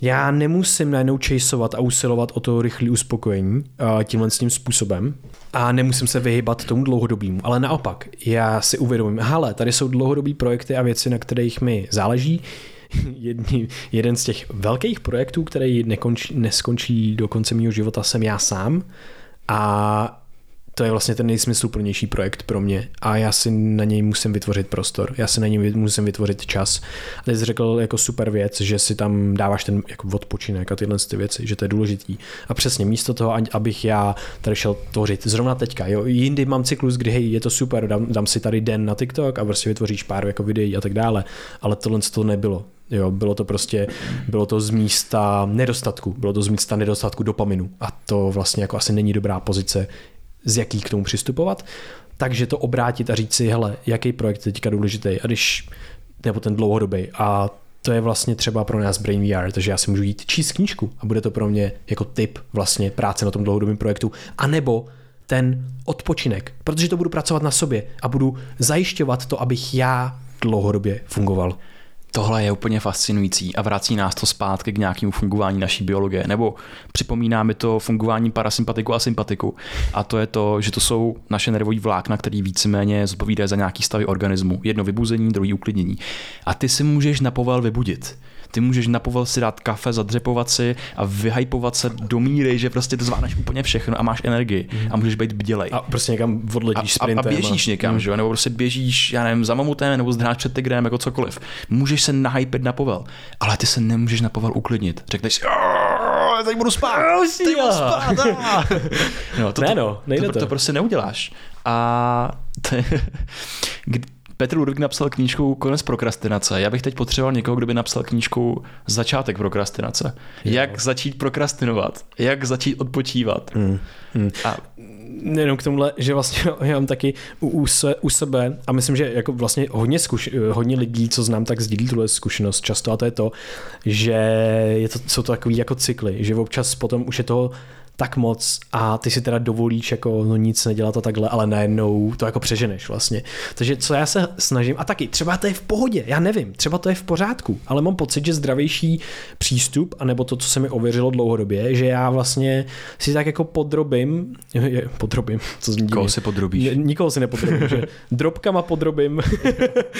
já nemusím najednou chaseovat a usilovat o to rychlé uspokojení tímhle s tím způsobem. A nemusím se vyhybat tomu dlouhodobému, ale naopak, já si uvědomím, hele, tady jsou dlouhodobý projekty a věci, na kterých mi záleží, [laughs] Jedný, jeden z těch velkých projektů, který nekončí, neskončí do konce mého života, jsem já sám. A to je vlastně ten nejsmysluplnější projekt pro mě a já si na něj musím vytvořit prostor, já si na něj musím vytvořit čas. A teď jsi řekl jako super věc, že si tam dáváš ten jako odpočinek a tyhle ty věci, že to je důležitý. A přesně místo toho, abych já tady šel tvořit zrovna teďka, jo, jindy mám cyklus, kdy hej, je to super, dám, dám si tady den na TikTok a prostě vytvoříš pár jako videí a tak dále, ale tohle to nebylo. Jo, bylo to prostě, bylo to z místa nedostatku, bylo to z místa nedostatku dopaminu a to vlastně jako asi není dobrá pozice, z jaký k tomu přistupovat, takže to obrátit a říct si, hele, jaký projekt je teďka důležitý? A když, nebo ten dlouhodobý. A to je vlastně třeba pro nás Brain VR, takže já si můžu jít číst knížku a bude to pro mě jako tip vlastně práce na tom dlouhodobém projektu, anebo ten odpočinek, protože to budu pracovat na sobě a budu zajišťovat to, abych já dlouhodobě fungoval tohle je úplně fascinující a vrací nás to zpátky k nějakému fungování naší biologie, nebo připomíná mi to fungování parasympatiku a sympatiku. A to je to, že to jsou naše nervové vlákna, které víceméně zodpovídají za nějaký stavy organismu. Jedno vybuzení, druhý uklidnění. A ty si můžeš na povel vybudit ty můžeš na povel si dát kafe, zadřepovat si a vyhypovat se do míry, že prostě to zvládneš úplně všechno a máš energii mm. a můžeš být bdělej. A prostě někam odletíš sprintem. A, a běžíš a... někam, mm. že jo? nebo prostě běžíš, já nevím, za mamutem nebo zdráš před tigrem, jako cokoliv. Můžeš se nahypet na povel, ale ty se nemůžeš na povel uklidnit. Řekneš si, teď budu spát, teď budu spát. [laughs] no, to, ne, no, nejde to, to. to prostě neuděláš. A to, [laughs] Petr Ludvík napsal knížku Konec prokrastinace. Já bych teď potřeboval někoho, kdo by napsal knížku Začátek prokrastinace. Jo. Jak začít prokrastinovat, jak začít odpočívat. Mm. Mm. A jenom k tomuhle, že vlastně já mám taky u, u, se, u sebe a myslím, že jako vlastně hodně, zkuš, hodně lidí, co znám, tak sdílí tuhle zkušenost často a to je to, že je to, jsou to takový jako cykly, že občas potom už je toho tak moc a ty si teda dovolíš jako no nic nedělat a takhle, ale najednou to jako přeženeš vlastně. Takže co já se snažím, a taky třeba to je v pohodě, já nevím, třeba to je v pořádku, ale mám pocit, že zdravější přístup, anebo to, co se mi ověřilo dlouhodobě, že já vlastně si tak jako podrobím, podrobím, [laughs] co zní Koho si podrobíš? Nikoho si nepodrobím, že [laughs] drobkama podrobím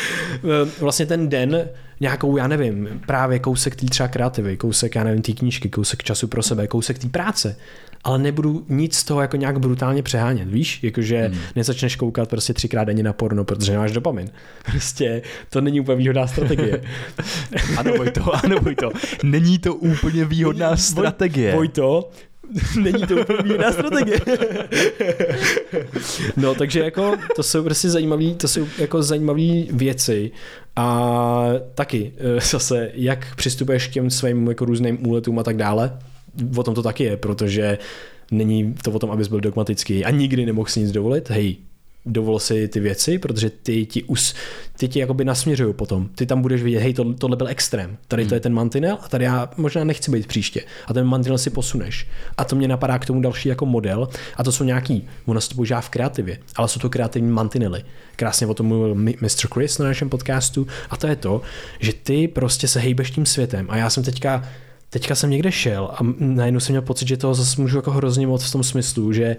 [laughs] vlastně ten den nějakou, já nevím, právě kousek té třeba kreativy, kousek, já nevím, té knížky, kousek času pro sebe, kousek té práce, ale nebudu nic z toho jako nějak brutálně přehánět, víš? Jakože hmm. nezačneš koukat prostě třikrát denně na porno, protože nemáš dopamin. [laughs] Prostě to není úplně výhodná strategie. [laughs] ano, to, ano, to. Není to úplně výhodná strategie. to. [laughs] Není to úplně výhodná strategie. [laughs] no, takže jako to jsou prostě zajímavé, to jsou jako zajímavé věci a taky eh, zase, jak přistupuješ k těm svým jako různým úletům a tak dále, o tom to taky je, protože není to o tom, abys byl dogmatický a nikdy nemohl si nic dovolit. Hej, dovol si ty věci, protože ty ti, us, ty ti jakoby nasměřují potom. Ty tam budeš vidět, hej, to, tohle byl extrém, tady hmm. to je ten mantinel a tady já možná nechci být příště. A ten mantinel si posuneš. A to mě napadá k tomu další jako model a to jsou nějaký, ono se to používá v kreativě, ale jsou to kreativní mantinely. Krásně o tom mluvil Mr. Chris na našem podcastu a to je to, že ty prostě se hejbeš tím světem a já jsem teďka teďka jsem někde šel a najednou jsem měl pocit, že toho zase můžu jako hrozně moc v tom smyslu, že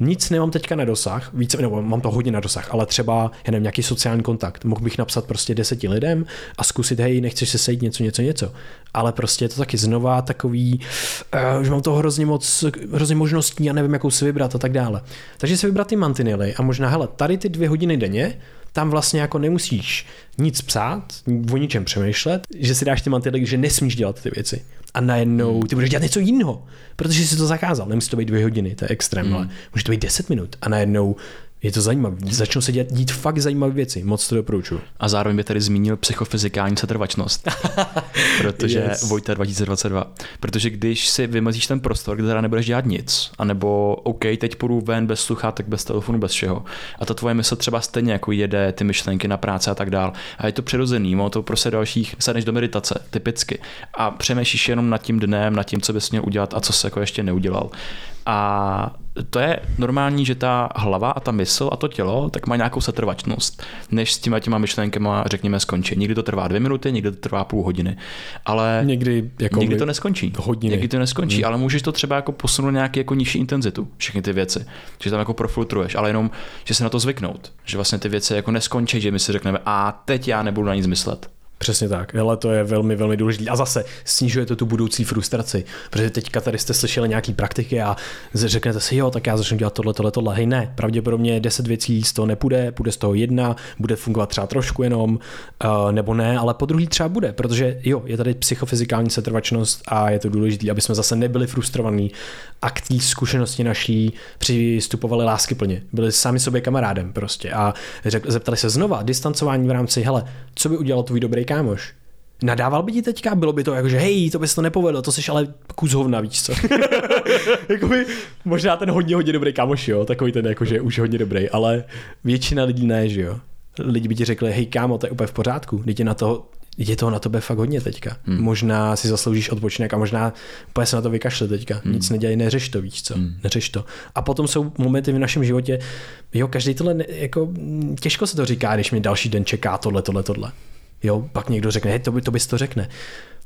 nic nemám teďka na dosah, více, nebo mám to hodně na dosah, ale třeba, já nevím, nějaký sociální kontakt. Mohl bych napsat prostě deseti lidem a zkusit, hej, nechceš se sejít něco, něco, něco. Ale prostě je to taky znova takový, uh, že mám toho hrozně moc, hrozně možností a nevím, jakou si vybrat a tak dále. Takže si vybrat ty mantinely a možná, hele, tady ty dvě hodiny denně, tam vlastně jako nemusíš nic psát, o ničem přemýšlet, že si dáš ty mantinely, že nesmíš dělat ty věci a najednou ty budeš dělat něco jiného, protože jsi to zakázal. Nemusí to být dvě hodiny, to je extrém, mm. ale může to být deset minut a najednou je to zajímavé. Začnou se dělat, dít fakt zajímavé věci. Moc to doporučuji. A zároveň by tady zmínil psychofyzikální setrvačnost. [laughs] protože yes. Vojta 2022. Protože když si vymezíš ten prostor, kde teda nebudeš dělat nic, anebo OK, teď půjdu ven bez sluchátek, bez telefonu, bez všeho. A ta tvoje mysl třeba stejně jako jede ty myšlenky na práci a tak dál. A je to přirozený, má to prostě dalších, sadneš do meditace, typicky. A přemýšlíš jenom nad tím dnem, nad tím, co bys měl udělat a co se jako ještě neudělal. A to je normální, že ta hlava a ta mysl a to tělo tak má nějakou setrvačnost, než s těma těma myšlenkama, řekněme, skončí. Někdy to trvá dvě minuty, někdy to trvá půl hodiny, ale někdy, jako někdy to neskončí. Hodiny. Někdy to neskončí, hmm. ale můžeš to třeba jako posunout nějaký jako nižší intenzitu, všechny ty věci, že tam jako profiltruješ, ale jenom, že se na to zvyknout, že vlastně ty věci jako neskončí, že my si řekneme, a teď já nebudu na nic myslet. Přesně tak, ale to je velmi, velmi důležité. A zase snižuje to tu budoucí frustraci, protože teďka tady jste slyšeli nějaký praktiky a řeknete si, jo, tak já začnu dělat tohle, tohle, tohle. Hej, ne, pravděpodobně 10 věcí z toho nepůjde, bude z toho jedna, bude fungovat třeba trošku jenom, uh, nebo ne, ale po druhý třeba bude, protože jo, je tady psychofyzikální setrvačnost a je to důležité, aby jsme zase nebyli frustrovaní a k té zkušenosti naší přistupovali láskyplně. Byli sami sobě kamarádem prostě a řek, zeptali se znova, distancování v rámci, hele, co by udělal tvůj dobrý kámoš? Nadával by ti teďka? Bylo by to jako, že hej, to bys to nepovedlo, to jsi ale kus hovna, víš co? [laughs] Jakoby, možná ten hodně, hodně dobrý kámoš, jo, takový ten jako, že už hodně dobrý, ale většina lidí ne, že jo. Lidi by ti řekli, hej kámo, to je úplně v pořádku, dítě na to je toho na tebe fakt hodně teďka. Hmm. Možná si zasloužíš odpočinek a možná úplně se na to vykašle teďka. Hmm. Nic nedělej, neřeš to, víš co, hmm. neřeš to. A potom jsou momenty v našem životě, jo, každý tohle, jako těžko se to říká, když mi další den čeká tohle, tohle, tohle. Jo, pak někdo řekne, hej, to, by, to bys to řekne.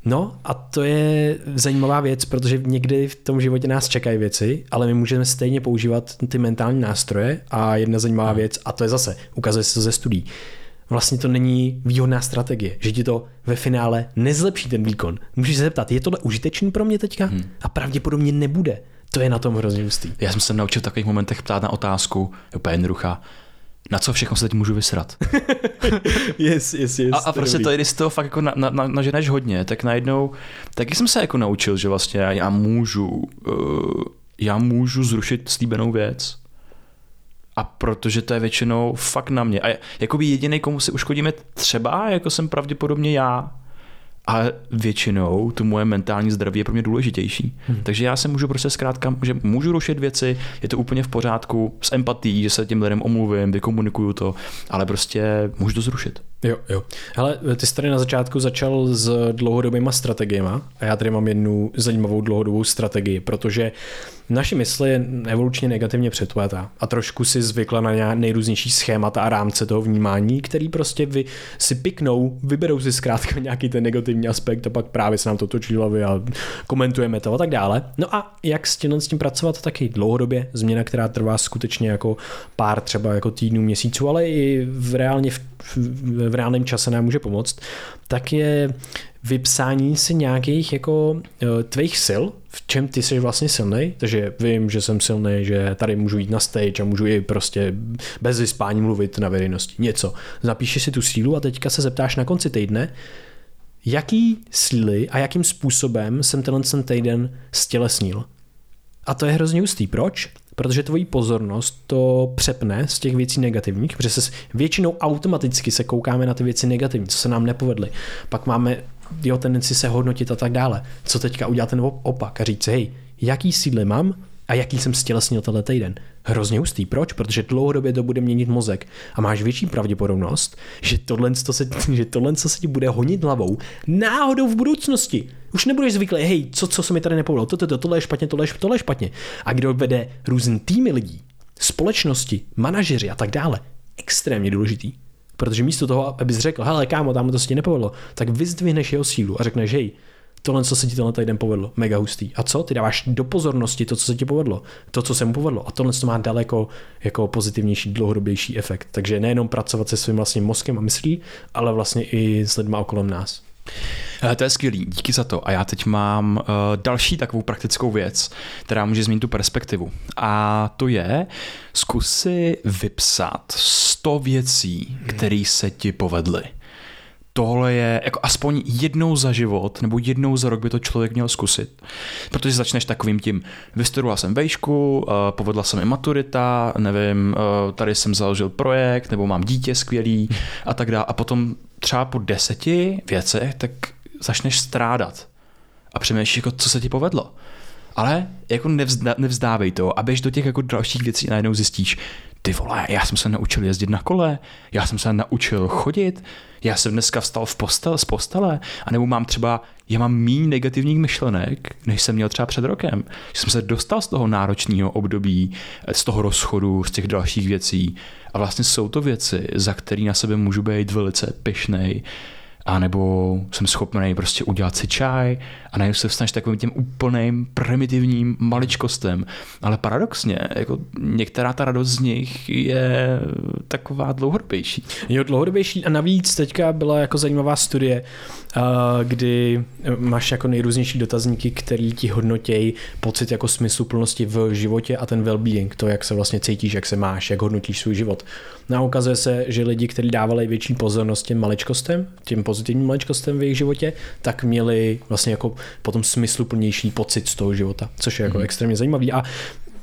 No a to je zajímavá věc, protože někdy v tom životě nás čekají věci, ale my můžeme stejně používat ty mentální nástroje a jedna zajímavá hmm. věc, a to je zase, ukazuje se to ze studií, vlastně to není výhodná strategie, že ti to ve finále nezlepší ten výkon. Můžeš se zeptat, je tohle užitečný pro mě teďka? Hmm. A pravděpodobně nebude. To je na tom hrozně hustý. Já jsem se naučil v takových momentech ptát na otázku, je úplně jednoduchá. Na co všechno se teď můžu vysrat? [laughs] yes, yes, yes. A, a prostě to, když z toho fakt jako na, na, na, naženeš hodně, tak najednou, taky jsem se jako naučil, že vlastně já, já můžu, uh, já můžu zrušit slíbenou věc a protože to je většinou fakt na mě. A jakoby jediný, komu si uškodíme třeba, jako jsem pravděpodobně já, ale většinou to moje mentální zdraví je pro mě důležitější. Hmm. Takže já se můžu prostě zkrátka, že můžu rušit věci, je to úplně v pořádku, s empatí, že se těm lidem omluvím, vykomunikuju to, ale prostě můžu to zrušit. Jo, jo. Ale ty jsi tady na začátku začal s dlouhodobýma strategiemi a já tady mám jednu zajímavou dlouhodobou strategii, protože naše mysl je evolučně negativně přetvojetá a trošku si zvykla na nejrůznější schémata a rámce toho vnímání, který prostě vy si piknou, vyberou si zkrátka nějaký ten negativní aspekt a pak právě se nám to točí hlavy a komentujeme to a tak dále. No a jak s tím, s tím pracovat taky dlouhodobě, změna, která trvá skutečně jako pár třeba jako týdnů, měsíců, ale i v reálně v, v, v reálném čase nám může pomoct, tak je vypsání si nějakých jako uh, tvých sil, v čem ty jsi vlastně silný, takže vím, že jsem silný, že tady můžu jít na stage a můžu i prostě bez vyspání mluvit na veřejnosti. Něco. Zapíšeš si tu sílu a teďka se zeptáš na konci týdne, jaký síly a jakým způsobem jsem tenhle ten týden stělesnil. A to je hrozně ústý. Proč? Protože tvoji pozornost to přepne z těch věcí negativních, protože se většinou automaticky se koukáme na ty věci negativní, co se nám nepovedly. Pak máme jeho tendenci se hodnotit a tak dále. Co teďka udělat ten opak a říct, hej, jaký síly mám a jaký jsem stělesnil tenhle týden. Hrozně hustý. Proč? Protože dlouhodobě to bude měnit mozek a máš větší pravděpodobnost, že tohle, to se, [laughs] že tohle co se ti bude honit hlavou náhodou v budoucnosti. Už nebudeš zvyklý, hej, co, co se mi tady nepovedlo, to, to, to, tohle je špatně, tohle je, tohle je špatně. A kdo vede různý týmy lidí, společnosti, manažeři a tak dále, extrémně důležitý. Protože místo toho, abys řekl, hele kámo, tam to se ti nepovedlo, tak vyzdvihneš jeho sílu a řekneš, hej, tohle, co se ti tenhle týden povedlo, mega hustý. A co? Ty dáváš do pozornosti to, co se ti povedlo, to, co se mu povedlo. A tohle to má daleko jako pozitivnější, dlouhodobější efekt. Takže nejenom pracovat se svým vlastním mozkem a myslí, ale vlastně i s lidmi okolo nás. Eh, to je skvělý, díky za to. A já teď mám uh, další takovou praktickou věc, která může změnit tu perspektivu. A to je, zkus si vypsat 100 věcí, které se ti povedly tohle je jako aspoň jednou za život nebo jednou za rok by to člověk měl zkusit. Protože začneš takovým tím, vystudoval jsem vejšku, eh, povedla se mi maturita, nevím, tady jsem založil projekt, nebo mám dítě skvělý a tak dále. A potom třeba po deseti věcech, tak začneš strádat a přemýšlíš, jako, co se ti povedlo. Ale jako nevzdávej to a běž do těch jako dalších věcí najednou zjistíš, ty vole, já jsem se naučil jezdit na kole, já jsem se naučil chodit, já jsem dneska vstal v postel, z postele, anebo mám třeba, já mám méně negativních myšlenek, než jsem měl třeba před rokem. Že jsem se dostal z toho náročného období, z toho rozchodu, z těch dalších věcí. A vlastně jsou to věci, za které na sebe můžu být velice pyšnej a nebo jsem schopný prostě udělat si čaj a najednou se vstaneš takovým těm úplným primitivním maličkostem. Ale paradoxně, jako některá ta radost z nich je taková dlouhodobější. Jo, dlouhodobější a navíc teďka byla jako zajímavá studie, kdy máš jako nejrůznější dotazníky, který ti hodnotějí pocit jako smysluplnosti v životě a ten well-being, to, jak se vlastně cítíš, jak se máš, jak hodnotíš svůj život. No a ukazuje se, že lidi, kteří dávali větší pozornost těm maličkostem, těm pozitivním maličkostem v jejich životě, tak měli vlastně jako potom smysluplnější pocit z toho života, což je jako mm. extrémně zajímavý. A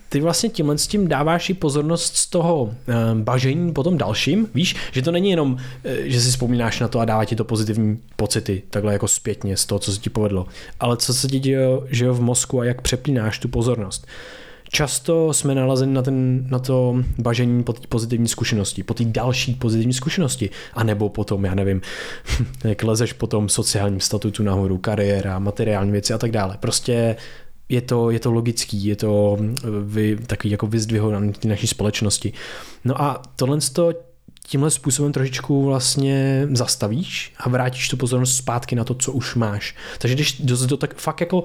ty vlastně tímhle s tím dáváš i pozornost z toho e, bažení potom dalším, víš, že to není jenom, e, že si vzpomínáš na to a dává ti to pozitivní pocity, takhle jako zpětně z toho, co se ti povedlo, ale co se ti děje že jo, v mozku a jak přepínáš tu pozornost. Často jsme nalazeni na, ten, na to bažení po té pozitivní zkušenosti, po té další pozitivní zkušenosti, anebo potom, já nevím, [laughs] jak lezeš po tom sociálním statutu nahoru, kariéra, materiální věci a tak dále. Prostě je to, je to logický, je to vy, takový jako vyzdvihování naší společnosti. No a tohle to tímhle způsobem trošičku vlastně zastavíš a vrátíš tu pozornost zpátky na to, co už máš. Takže když do, do tak fakt jako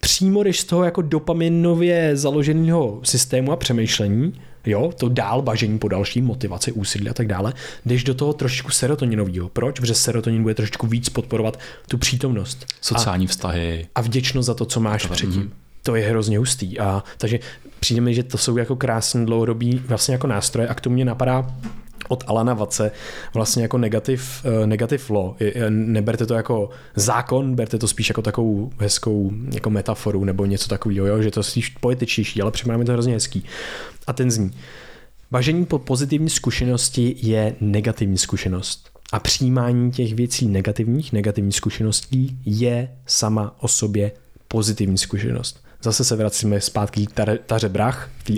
přímo jdeš z toho jako dopaminově založeného systému a přemýšlení, jo, to dál bažení po další motivaci, úsilí a tak dále, jdeš do toho trošičku serotoninového. Proč? Protože serotonin bude trošičku víc podporovat tu přítomnost. Sociální a, vztahy. A vděčnost za to, co máš to předtím. Mm. To je hrozně hustý. A, takže přijde mi, že to jsou jako krásné dlouhodobí vlastně jako nástroje a k tomu mě napadá od Alana Vace vlastně jako negativ, uh, negativ law. Neberte to jako zákon, berte to spíš jako takovou hezkou jako metaforu nebo něco takového, jo? že to je spíš poetičtější, ale připadá mi to hrozně hezký. A ten zní. Bažení po pozitivní zkušenosti je negativní zkušenost. A přijímání těch věcí negativních, negativních zkušeností je sama o sobě pozitivní zkušenost. Zase se vracíme zpátky k taře brach, tý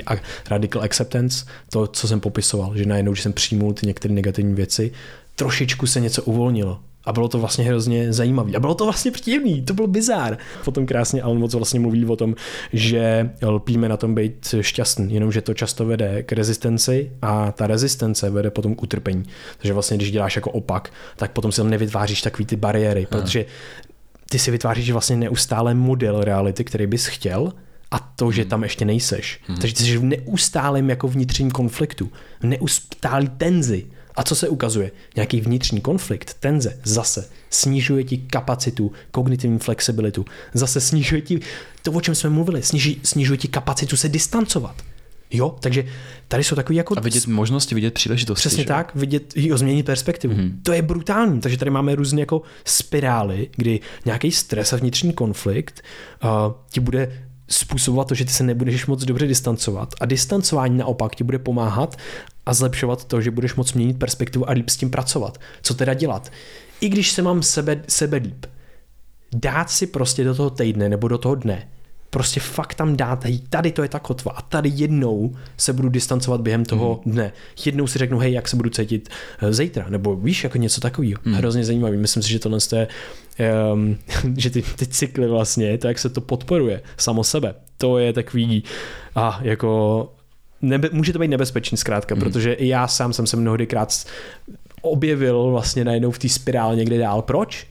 radical acceptance, to, co jsem popisoval, že najednou, když jsem přijmul ty některé negativní věci, trošičku se něco uvolnilo. A bylo to vlastně hrozně zajímavé. A bylo to vlastně příjemný, to byl bizár. Potom krásně Alan Watts vlastně mluví o tom, že lpíme na tom být šťastný, jenomže to často vede k rezistenci a ta rezistence vede potom k utrpení. Takže vlastně, když děláš jako opak, tak potom si tam nevytváříš takový ty bariéry, protože ty si vytváříš vlastně neustále model reality, který bys chtěl, a to, že tam ještě nejseš. Hmm. Takže ty jsi v neustálém jako vnitřním konfliktu, v neustálý tenzi. A co se ukazuje? Nějaký vnitřní konflikt, tenze, zase snižuje ti kapacitu, kognitivní flexibilitu, zase snižuje ti to, o čem jsme mluvili, snižuje, snižuje ti kapacitu se distancovat. Jo, takže tady jsou takový jako... A vidět možnosti, vidět příležitosti. Přesně že? tak, vidět, jo, změnit perspektivu. Mm-hmm. To je brutální, takže tady máme různé jako spirály, kdy nějaký stres a vnitřní konflikt uh, ti bude způsobovat to, že ty se nebudeš moc dobře distancovat a distancování naopak ti bude pomáhat a zlepšovat to, že budeš moc měnit perspektivu a líp s tím pracovat. Co teda dělat? I když se mám sebe, sebe líp, dát si prostě do toho týdne nebo do toho dne prostě fakt tam dát, hej, tady to je ta kotva a tady jednou se budu distancovat během toho mm. dne. Jednou si řeknu, hej, jak se budu cítit uh, zítra, nebo víš, jako něco takového. Mm. Hrozně zajímavý. Myslím si, že tohle je, um, [laughs] že ty, ty cykly vlastně, to, jak se to podporuje samo sebe, to je takový, a jako nebe, může to být nebezpečný zkrátka, mm. protože i já sám jsem se mnohdykrát objevil vlastně najednou v té spirále někde dál. Proč?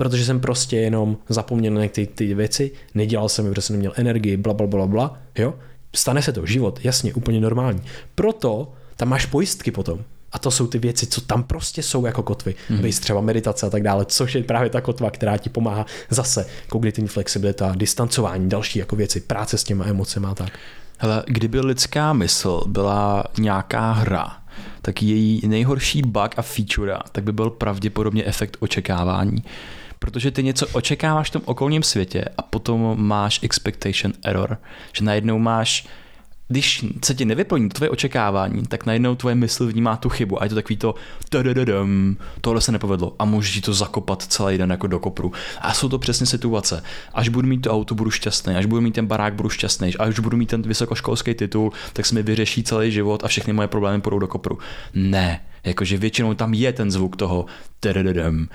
Protože jsem prostě jenom zapomněl na ty, ty věci, nedělal jsem je, protože jsem neměl energii, bla, bla, bla, bla, jo. Stane se to, život, jasně, úplně normální. Proto tam máš pojistky potom. A to jsou ty věci, co tam prostě jsou jako kotvy. Mm-hmm. třeba meditace a tak dále, což je právě ta kotva, která ti pomáhá zase kognitivní flexibilita, distancování, další jako věci, práce s těma emocemi a tak. Hele, kdyby lidská mysl byla nějaká hra, tak její nejhorší bug a feature tak by byl pravděpodobně efekt očekávání protože ty něco očekáváš v tom okolním světě a potom máš expectation error, že najednou máš když se ti nevyplní tvoje očekávání, tak najednou tvoje mysl vnímá tu chybu a je to takový to tohle se nepovedlo a můžeš ti to zakopat celý den jako do kopru. A jsou to přesně situace. Až budu mít to auto, budu šťastný, až budu mít ten barák, budu šťastný, až budu mít ten vysokoškolský titul, tak se mi vyřeší celý život a všechny moje problémy půjdou do kopru. Ne, jakože většinou tam je ten zvuk toho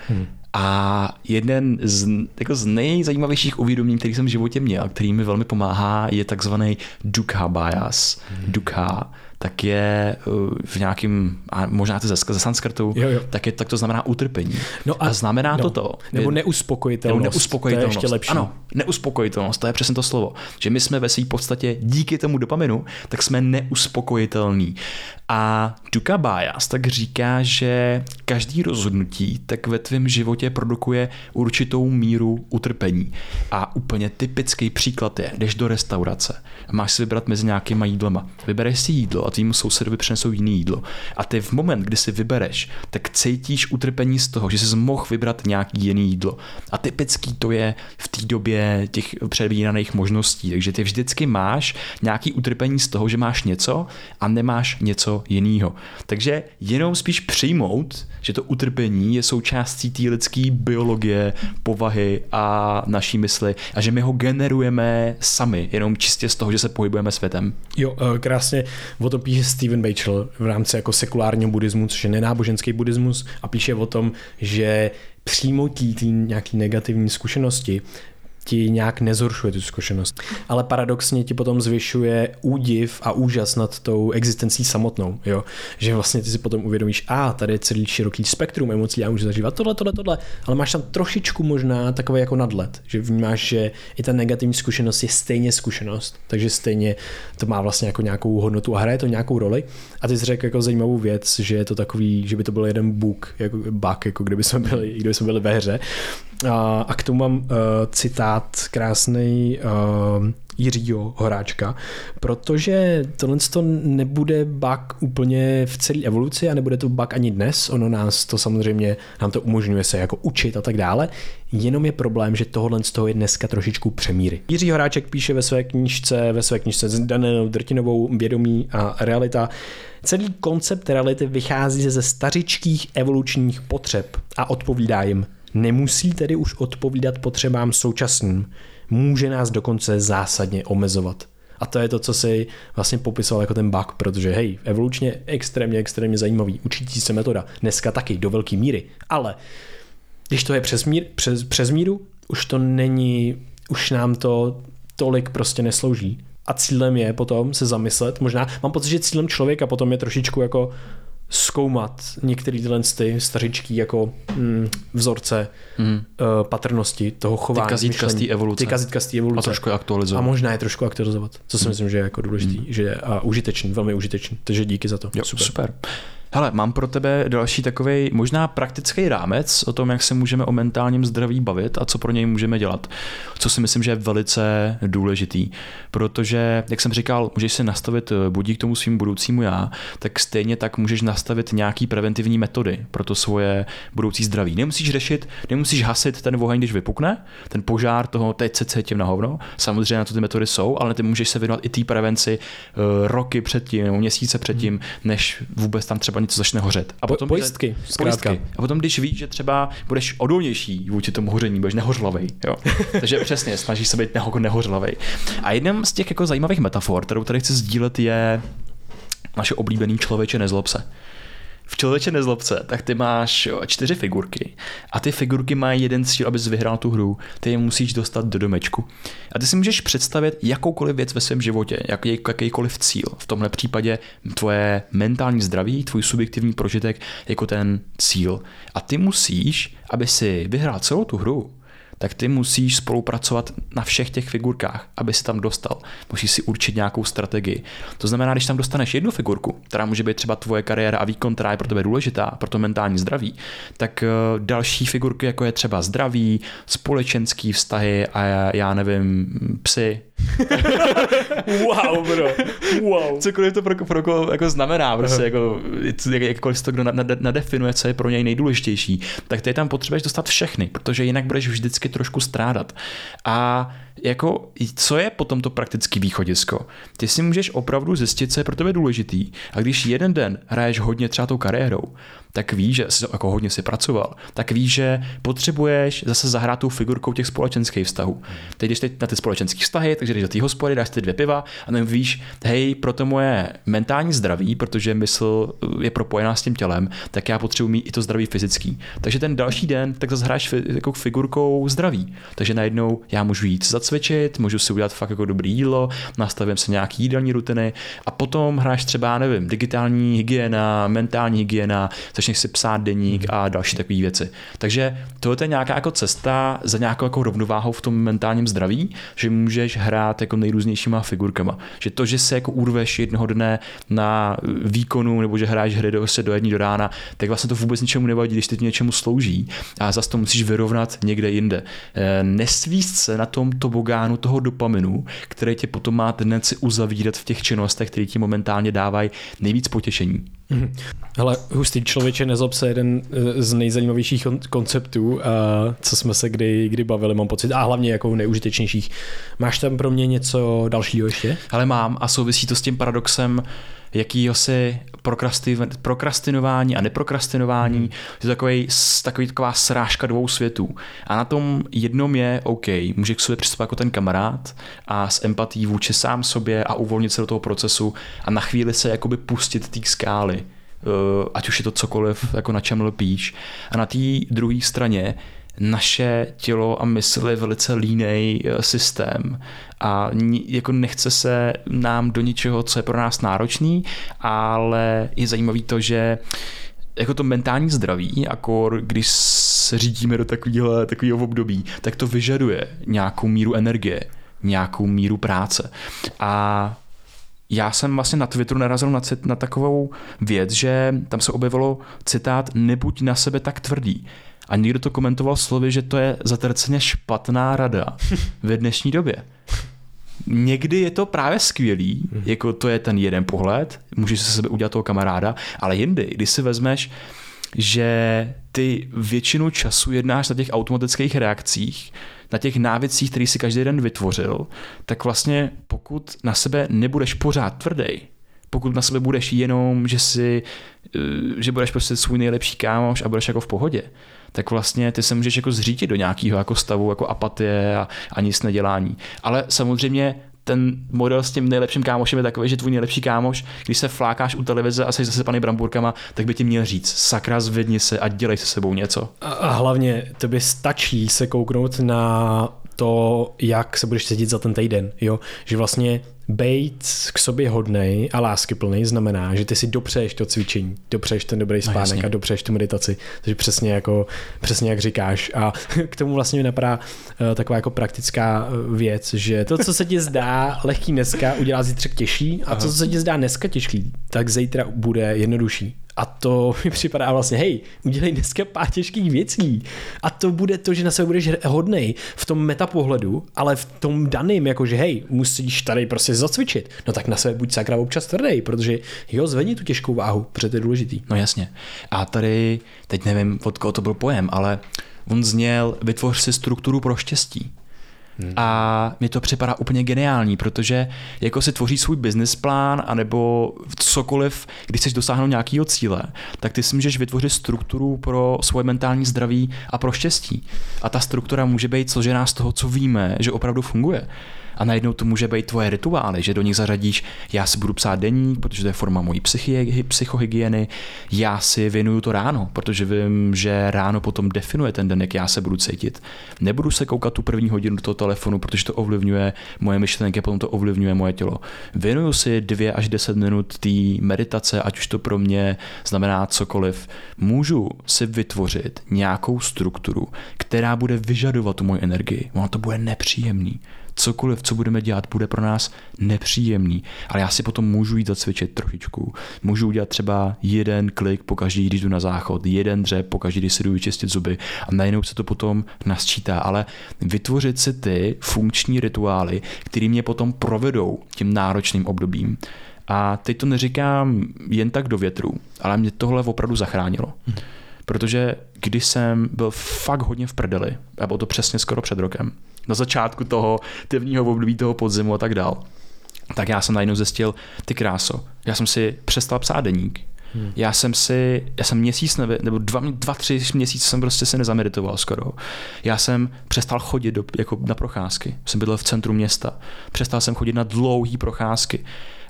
hmm. A jeden z, jako z nejzajímavějších uvědomění, který jsem v životě měl, který mi velmi pomáhá, je takzvaný dukkha bias. Hmm. Dukkha tak je uh, v nějakým, a možná to ze, ze sanskrtu, jo, jo. Tak, je, tak to znamená utrpení. No a, a znamená no, to to. Nebo neuspokojitelnost. Nebo neuspokojitelnost. To je ještě lepší. Ano, neuspokojitelnost, to je přesně to slovo. Že my jsme ve své podstatě díky tomu dopaminu, tak jsme neuspokojitelní. A Duka Bias tak říká, že každý rozhodnutí tak ve tvém životě produkuje určitou míru utrpení. A úplně typický příklad je, jdeš do restaurace, máš si vybrat mezi nějakýma jídlema. Vybereš si jídlo a tvým sousedovi přinesou jiný jídlo. A ty v moment, kdy si vybereš, tak cítíš utrpení z toho, že jsi mohl vybrat nějaký jiný jídlo. A typický to je v té době těch předvídaných možností. Takže ty vždycky máš nějaký utrpení z toho, že máš něco a nemáš něco jiného. Takže jenom spíš přijmout, že to utrpení je součástí té lidské biologie, povahy a naší mysli a že my ho generujeme sami, jenom čistě z toho, že se pohybujeme světem. Jo, eh, krásně o píše Steven Bachel v rámci jako sekulárního buddhismu, což je nenáboženský buddhismus a píše o tom, že přijmutí té nějaký negativní zkušenosti ti nějak nezhoršuje tu zkušenost. Ale paradoxně ti potom zvyšuje údiv a úžas nad tou existencí samotnou, jo? Že vlastně ty si potom uvědomíš, a tady je celý široký spektrum emocí, já můžu zažívat tohle, tohle, tohle, ale máš tam trošičku možná takový jako nadlet, že vnímáš, že i ta negativní zkušenost je stejně zkušenost, takže stejně to má vlastně jako nějakou hodnotu a hraje to nějakou roli. A ty jsi řekl jako zajímavou věc, že je to takový, že by to byl jeden bug, jako bug, jako kdyby jsme byli, kdyby jsme byli ve hře, a, a k tomu mám uh, citát krásný uh, Jiřího Horáčka, protože tohle to nebude bug úplně v celé evoluci a nebude to bug ani dnes, ono nás to samozřejmě, nám to umožňuje se jako učit a tak dále, jenom je problém, že tohle z toho je dneska trošičku přemíry. Jiří Horáček píše ve své knižce, ve své knižce s Danenou Drtinovou Vědomí a realita, Celý koncept reality vychází ze stařičkých evolučních potřeb a odpovídá jim. Nemusí tedy už odpovídat potřebám současným. Může nás dokonce zásadně omezovat. A to je to, co si vlastně popisoval jako ten bug, protože hej, evolučně extrémně, extrémně zajímavý, učící se metoda, dneska taky do velké míry, ale když to je přes, mír, přes, přes míru, už to není, už nám to tolik prostě neslouží. A cílem je potom se zamyslet, možná, mám pocit, že cílem člověka potom je trošičku jako zkoumat některé tyhle ty stařičký jako mm, vzorce mm. uh, patrnosti toho chování. Ty kazítka z té evoluce. Ty kazítka z té evoluce. A trošku aktualizovat. A možná je trošku aktualizovat, co si mm. myslím, že je jako důležitý mm. že je, a užitečný, velmi užitečný. Takže díky za to. Jo, super. super. Hele, mám pro tebe další takový možná praktický rámec o tom, jak se můžeme o mentálním zdraví bavit a co pro něj můžeme dělat. Co si myslím, že je velice důležitý, protože, jak jsem říkal, můžeš si nastavit eh, budík tomu svým budoucímu já, tak stejně tak můžeš nastavit nějaký preventivní metody pro to svoje budoucí zdraví. Nemusíš řešit, nemusíš hasit ten oheň, když vypukne, ten požár toho, teď se cítím na hovno. Samozřejmě na to ty metody jsou, ale ty můžeš se věnovat i té prevenci uh, roky předtím nebo měsíce předtím, než vůbec tam třeba něco začne hořet. A potom, pojistky, pojistky. A potom, když víš, že třeba budeš odolnější vůči tomu hoření, budeš nehořlavej. Jo. [laughs] Takže přesně, snažíš se být neho, nehořlavej. A jedním z těch jako zajímavých metafor, kterou tady chci sdílet, je naše oblíbený člověče nezlob se v člověče nezlobce, tak ty máš čtyři figurky a ty figurky mají jeden cíl, abys vyhrál tu hru, ty je musíš dostat do domečku. A ty si můžeš představit jakoukoliv věc ve svém životě, jaký, jakýkoliv cíl. V tomhle případě tvoje mentální zdraví, tvůj subjektivní prožitek jako ten cíl. A ty musíš, aby si vyhrál celou tu hru, tak ty musíš spolupracovat na všech těch figurkách, aby si tam dostal. Musíš si určit nějakou strategii. To znamená, když tam dostaneš jednu figurku, která může být třeba tvoje kariéra a výkon, která je pro tebe důležitá, pro to mentální zdraví, tak eh, další figurky, jako je třeba zdraví, společenský vztahy a já nevím, psy, [laughs] wow, bro. Wow. Cokoliv to pro, pro pro jako znamená, prostě jako, jak, jakkoliv to kdo nadefinuje, co je pro něj nejdůležitější, tak ty tam potřebuješ dostat všechny, protože jinak budeš vždycky trošku strádat. A jako, co je potom to praktický východisko? Ty si můžeš opravdu zjistit, co je pro tebe důležitý. A když jeden den hraješ hodně třeba tou kariérou, tak víš, že jsi jako hodně si pracoval, tak víš, že potřebuješ zase zahrát tou figurkou těch společenských vztahů. Teď když teď na ty společenské vztahy, takže jdeš do té hospody, dáš ty dvě piva a nebo víš, hej, pro to moje mentální zdraví, protože mysl je propojená s tím tělem, tak já potřebuji mít i to zdraví fyzický. Takže ten další den tak zase hráš jako figurkou zdraví. Takže najednou já můžu jít zacvičit, můžu si udělat fakt jako dobrý jídlo, nastavím se nějaký jídelní rutiny a potom hráš třeba, nevím, digitální hygiena, mentální hygiena, začneš si psát deník a další takové věci. Takže to je nějaká jako cesta za nějakou jako rovnováhou v tom mentálním zdraví, že můžeš hrát jako nejrůznějšíma figurkama. Že to, že se jako urveš jednoho dne na výkonu nebo že hráš hry do, se do jední do rána, tak vlastně to vůbec ničemu nevadí, když to něčemu slouží a zase to musíš vyrovnat někde jinde. Eh, nesvíst se na tom tobogánu toho dopaminu, který tě potom má tendenci uzavírat v těch činnostech, které ti momentálně dávají nejvíc potěšení. Mhm. Hele, hustý člověče, nezob se jeden eh, z nejzajímavějších konceptů, co jsme se kdy, kdy bavili, mám pocit, a hlavně jako nejužitečnějších. Máš tam pro mě něco dalšího ještě? Ale mám a souvisí to s tím paradoxem, jakýhosi prokrastinování a neprokrastinování. Hmm. Je to takový, takový, taková srážka dvou světů. A na tom jednom je OK, může k sobě přistupovat jako ten kamarád a s empatí vůči sám sobě a uvolnit se do toho procesu a na chvíli se jakoby pustit té skály ať už je to cokoliv, jako na čem lpíš. A na té druhé straně naše tělo a mysl je velice línej eh, systém a jako nechce se nám do ničeho, co je pro nás náročný, ale je zajímavý to, že jako to mentální zdraví, jako když se řídíme do takového, takového období, tak to vyžaduje nějakou míru energie, nějakou míru práce. A já jsem vlastně na Twitteru narazil na, na takovou věc, že tam se objevilo citát nebuď na sebe tak tvrdý. A někdo to komentoval slovy, že to je zatrceně špatná rada [laughs] ve dnešní době. Někdy je to právě skvělý, mhm. jako to je ten jeden pohled, můžeš se sebe udělat toho kamaráda, ale jindy, když si vezmeš, že ty většinu času jednáš na těch automatických reakcích, na těch návěcích, který si každý den vytvořil, tak vlastně pokud na sebe nebudeš pořád tvrdý, pokud na sebe budeš jenom, že si, eh, že budeš prostě svůj nejlepší kámoš a budeš jako v pohodě, tak vlastně ty se můžeš jako zřítit do nějakého jako stavu jako apatie a, a nic nedělání. Ale samozřejmě ten model s tím nejlepším kámošem je takový, že tvůj nejlepší kámoš, když se flákáš u televize a jsi zasypaný bramburkama, tak by ti měl říct, sakra zvedni se a dělej se sebou něco. A, a hlavně tobě stačí se kouknout na to, jak se budeš cítit za ten týden, jo? Že vlastně Bejt k sobě hodnej a láskyplný znamená, že ty si dopřeješ to cvičení, dopřeješ ten dobrý No, spánek jasně. a dopřeješ tu meditaci. Takže přesně jako, přesně jak říkáš. A [laughs] k tomu vlastně mi napadá uh, taková jako praktická uh, věc, že to, co se ti zdá lehký dneska, udělá zítřek těžší a to, co se ti zdá dneska těžký, tak zítra bude jednodušší. A to [laughs] mi připadá vlastně, hej, udělej dneska pár těžkých věcí. A to bude to, že na sebe budeš hodnej v tom metapohledu, ale v tom daným, jakože hej, musíš tady prostě zacvičit. No tak na sebe buď sakra občas tvrdý, protože jo, zvedni tu těžkou váhu, protože to je důležitý. No jasně. A tady, teď nevím, od koho to byl pojem, ale on zněl, vytvoř si strukturu pro štěstí. Hmm. A mi to připadá úplně geniální, protože jako si tvoří svůj business plán, anebo cokoliv, když chceš dosáhnout nějakého cíle, tak ty si můžeš vytvořit strukturu pro svoje mentální zdraví a pro štěstí. A ta struktura může být složená z toho, co víme, že opravdu funguje. A najednou to může být tvoje rituály, že do nich zařadíš, já si budu psát deník, protože to je forma mojí psychohygieny, já si věnuju to ráno, protože vím, že ráno potom definuje ten den, jak já se budu cítit. Nebudu se koukat tu první hodinu do toho telefonu, protože to ovlivňuje moje myšlenky, potom to ovlivňuje moje tělo. Věnuju si dvě až deset minut té meditace, ať už to pro mě znamená cokoliv. Můžu si vytvořit nějakou strukturu, která bude vyžadovat tu moji energii. Ono to bude nepříjemný cokoliv, co budeme dělat, bude pro nás nepříjemný, ale já si potom můžu jít zacvičit trošičku. Můžu udělat třeba jeden klik po každý, když jdu na záchod, jeden dřep po každý, když si jdu vyčistit zuby a najednou se to potom nasčítá, ale vytvořit si ty funkční rituály, které mě potom provedou tím náročným obdobím. A teď to neříkám jen tak do větru, ale mě tohle opravdu zachránilo. Protože když jsem byl fakt hodně v prdeli, a bylo to přesně skoro před rokem, na začátku toho tevního období toho podzimu a tak dál, tak já jsem najednou zjistil, ty kráso, já jsem si přestal psát deník, Hmm. Já jsem si, já jsem měsíc nebo, nebo dva, dva, tři měsíce jsem prostě se nezameditoval skoro. Já jsem přestal chodit do, jako na procházky. Jsem bydlel v centru města. Přestal jsem chodit na dlouhé procházky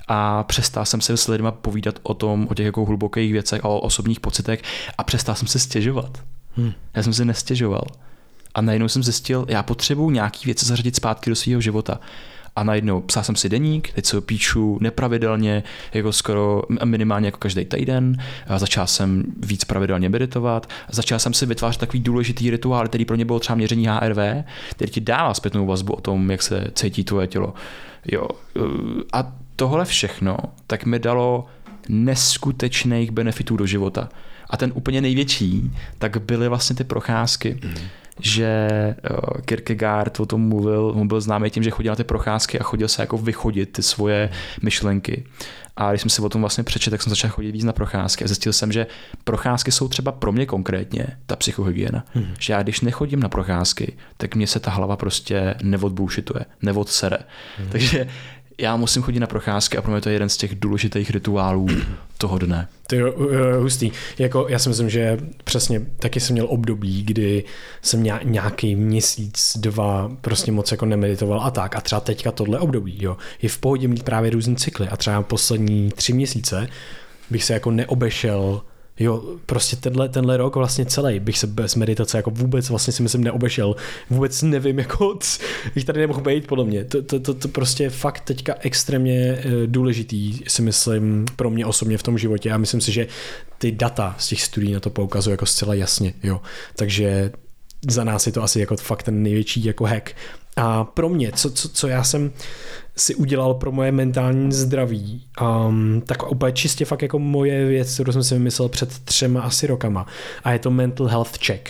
a přestal jsem se s lidmi povídat o tom, o těch jako hlubokých věcech a o osobních pocitech a přestal jsem se stěžovat. Hmm. Já jsem se nestěžoval. A najednou jsem zjistil, já potřebuji nějaký věci zařadit zpátky do svého života. A najednou psal jsem si deník, teď se ho píšu nepravidelně, jako skoro minimálně jako každý týden. A začal jsem víc pravidelně meditovat. Začal jsem si vytvářet takový důležitý rituál, který pro mě bylo třeba měření HRV, který ti dává zpětnou vazbu o tom, jak se cítí tvoje tělo. Jo. A tohle všechno tak mi dalo neskutečných benefitů do života. A ten úplně největší, tak byly vlastně ty procházky. Mm že Kierkegaard o tom mluvil, on byl známý tím, že chodil na ty procházky a chodil se jako vychodit ty svoje myšlenky. A když jsem si o tom vlastně přečetl, tak jsem začal chodit víc na procházky a zjistil jsem, že procházky jsou třeba pro mě konkrétně ta psychohygiena. Hmm. Že já když nechodím na procházky, tak mě se ta hlava prostě neodboušituje, neodsere. Hmm. Takže já musím chodit na procházky a pro mě to je jeden z těch důležitých rituálů [clears throat] toho dne. To je uh, hustý. Jako, já si myslím, že přesně taky jsem měl období, kdy jsem nějaký měsíc, dva prostě moc jako nemeditoval a tak. A třeba teďka tohle období, jo, je v pohodě mít právě různý cykly. A třeba poslední tři měsíce bych se jako neobešel Jo, prostě tenhle, tenhle rok vlastně celý bych se bez meditace jako vůbec vlastně si myslím neobešel. Vůbec nevím, jako [laughs] bych tady nemohl být podle mě. To, to, to, to prostě fakt teďka extrémně důležitý si myslím pro mě osobně v tom životě a myslím si, že ty data z těch studií na to poukazují jako zcela jasně, jo. Takže za nás je to asi jako fakt ten největší jako hack. A pro mě, co, co, co já jsem si udělal pro moje mentální zdraví, um, tak úplně čistě fakt jako moje věc, kterou jsem si vymyslel před třema asi rokama. A je to mental health check.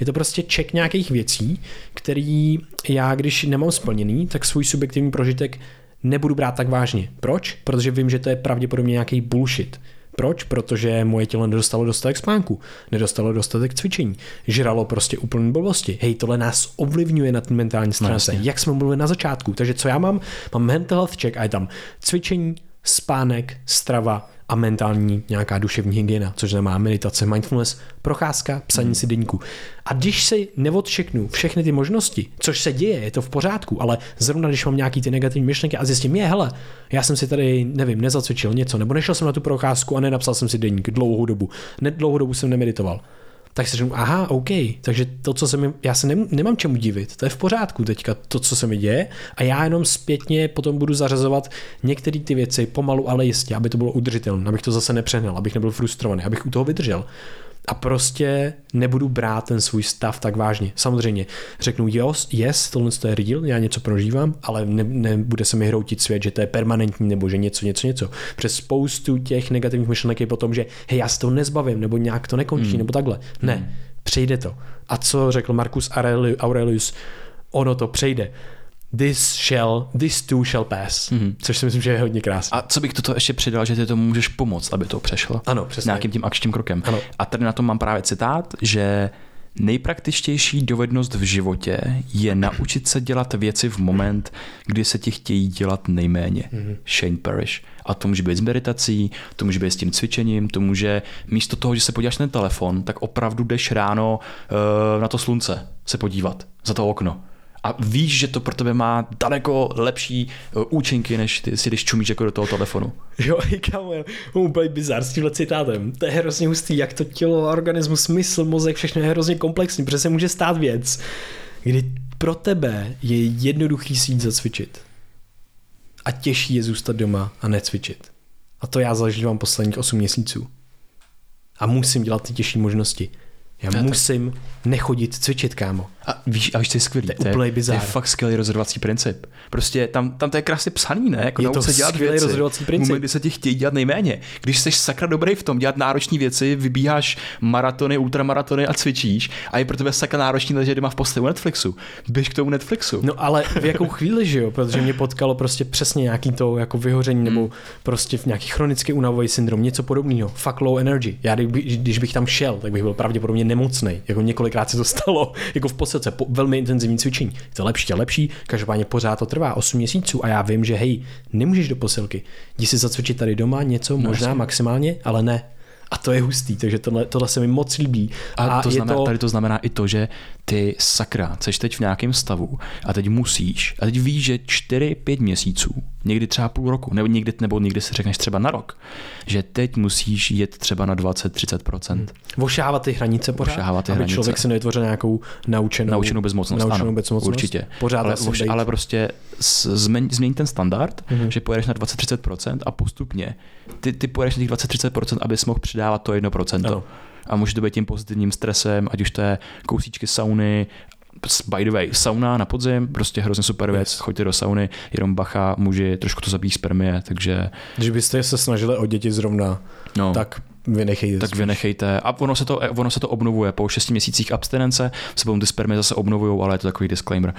Je to prostě check nějakých věcí, který já, když nemám splněný, tak svůj subjektivní prožitek nebudu brát tak vážně. Proč? Protože vím, že to je pravděpodobně nějaký bullshit. Proč? Protože moje tělo nedostalo dostatek spánku, nedostalo dostatek cvičení, žralo prostě úplný blbosti. Hej, tohle nás ovlivňuje na ten mentální stránce, no, jak jsme mluvili na začátku. Takže co já mám? Mám mental health check a je tam cvičení, spánek, strava a mentální nějaká duševní hygiena, což znamená meditace, mindfulness, procházka, psaní si deníku. A když si neodšeknu všechny ty možnosti, což se děje, je to v pořádku, ale zrovna když mám nějaký ty negativní myšlenky a zjistím, je, hele, já jsem si tady, nevím, nezacvičil něco, nebo nešel jsem na tu procházku a nenapsal jsem si deník dlouhou dobu, ne, dlouhou dobu jsem nemeditoval tak si řeknu, aha, OK, takže to, co se mi, já se nem, nemám čemu divit, to je v pořádku teďka, to, co se mi děje. A já jenom zpětně potom budu zařazovat některé ty věci pomalu, ale jistě, aby to bylo udržitelné, abych to zase nepřehnal, abych nebyl frustrovaný, abych u toho vydržel a prostě nebudu brát ten svůj stav tak vážně. Samozřejmě řeknu, yes, yes tohle je real, já něco prožívám, ale ne, nebude se mi hroutit svět, že to je permanentní nebo že něco, něco, něco. Přes spoustu těch negativních myšlenek je potom, že hej, já se toho nezbavím, nebo nějak to nekončí, hmm. nebo takhle. Ne, hmm. přejde to. A co řekl Marcus Aurelius, ono to přejde this shall, this too shall pass, mm-hmm. což si myslím, že je hodně krásné. A co bych toto ještě přidal, že ty to můžeš pomoct, aby to přešlo? Ano, přesně. Nějakým tím akčním krokem. Ano. A tady na tom mám právě citát, že nejpraktičtější dovednost v životě je naučit se dělat věci v moment, kdy se ti chtějí dělat nejméně. Mm-hmm. Shane Parrish. A to může být s meditací, to může být s tím cvičením, to může místo toho, že se podíváš na ten telefon, tak opravdu jdeš ráno uh, na to slunce se podívat za to okno a víš, že to pro tebe má daleko lepší uh, účinky, než ty si když čumíš jako do toho telefonu. [laughs] Jo, i kámo, úplně bizar s tímhle citátem. To je hrozně hustý, jak to tělo, organismus, smysl, mozek, všechno je hrozně komplexní, protože se může stát věc, kdy pro tebe je jednoduchý si jít zacvičit. A těžší je zůstat doma a necvičit. A to já zažívám posledních 8 měsíců. A musím dělat ty těžší možnosti. Já a musím tak... nechodit cvičit, kámo. A víš, a víš, co je skvělý? To je, to je, to je fakt skvělý rozhodovací princip. Prostě tam, tam to je krásně psaný, ne? Jako je to se dělat skvělý věci. rozhodovací princip. Moment, kdy se ti chtějí dělat nejméně. Když jsi sakra dobrý v tom dělat náročné věci, vybíháš maratony, ultramaratony a cvičíš a je pro tebe sakra náročný ležet doma v posteli u Netflixu. Běž k tomu Netflixu. No ale v jakou chvíli, že jo? Protože mě potkalo prostě přesně nějaký to jako vyhoření nebo hmm. prostě v nějaký chronický únavový syndrom, něco podobného. Fuck low energy. Já když bych tam šel, tak bych byl pravděpodobně nemocný. Jako několikrát se to stalo, [laughs] jako v podstatě po velmi intenzivní cvičení. Je to lepší a lepší, každopádně pořád to trvá 8 měsíců a já vím, že hej, nemůžeš do posilky. Jdi si zacvičit tady doma něco, no, možná jasně. maximálně, ale ne. A to je hustý, takže tohle, tohle se mi moc líbí. A, a to znamená, to... tady to znamená i to, že ty sakra, jsi teď v nějakém stavu a teď musíš, a teď víš, že 4-5 měsíců, někdy třeba půl roku, nebo někdy, nebo někdy si řekneš třeba na rok, že teď musíš jet třeba na 20-30%. Hmm. Vošávat ty hranice pořád, Vošávat ty aby hranice. člověk si nevytvořil nějakou naučenou, naučenou bezmocnost. Naučenou ano, bezmocnost. Určitě. Pořád ale, voš, ale prostě změň, změň ten standard, hmm. že pojedeš na 20-30% a postupně ty, ty pojedeš na těch 20-30%, abys mohl přidávat to 1%. Ano a může to být tím pozitivním stresem, ať už to je kousíčky sauny, by the way, sauna na podzim, prostě hrozně super věc, yes. choďte do sauny, jenom bacha, muži, trošku to zabíjí spermie, takže... Když byste se snažili o děti zrovna, no. tak vynechejte. Tak vynechejte. A ono se, to, ono se to obnovuje. Po 6 měsících abstinence se potom ty spermy zase obnovují, ale je to takový disclaimer.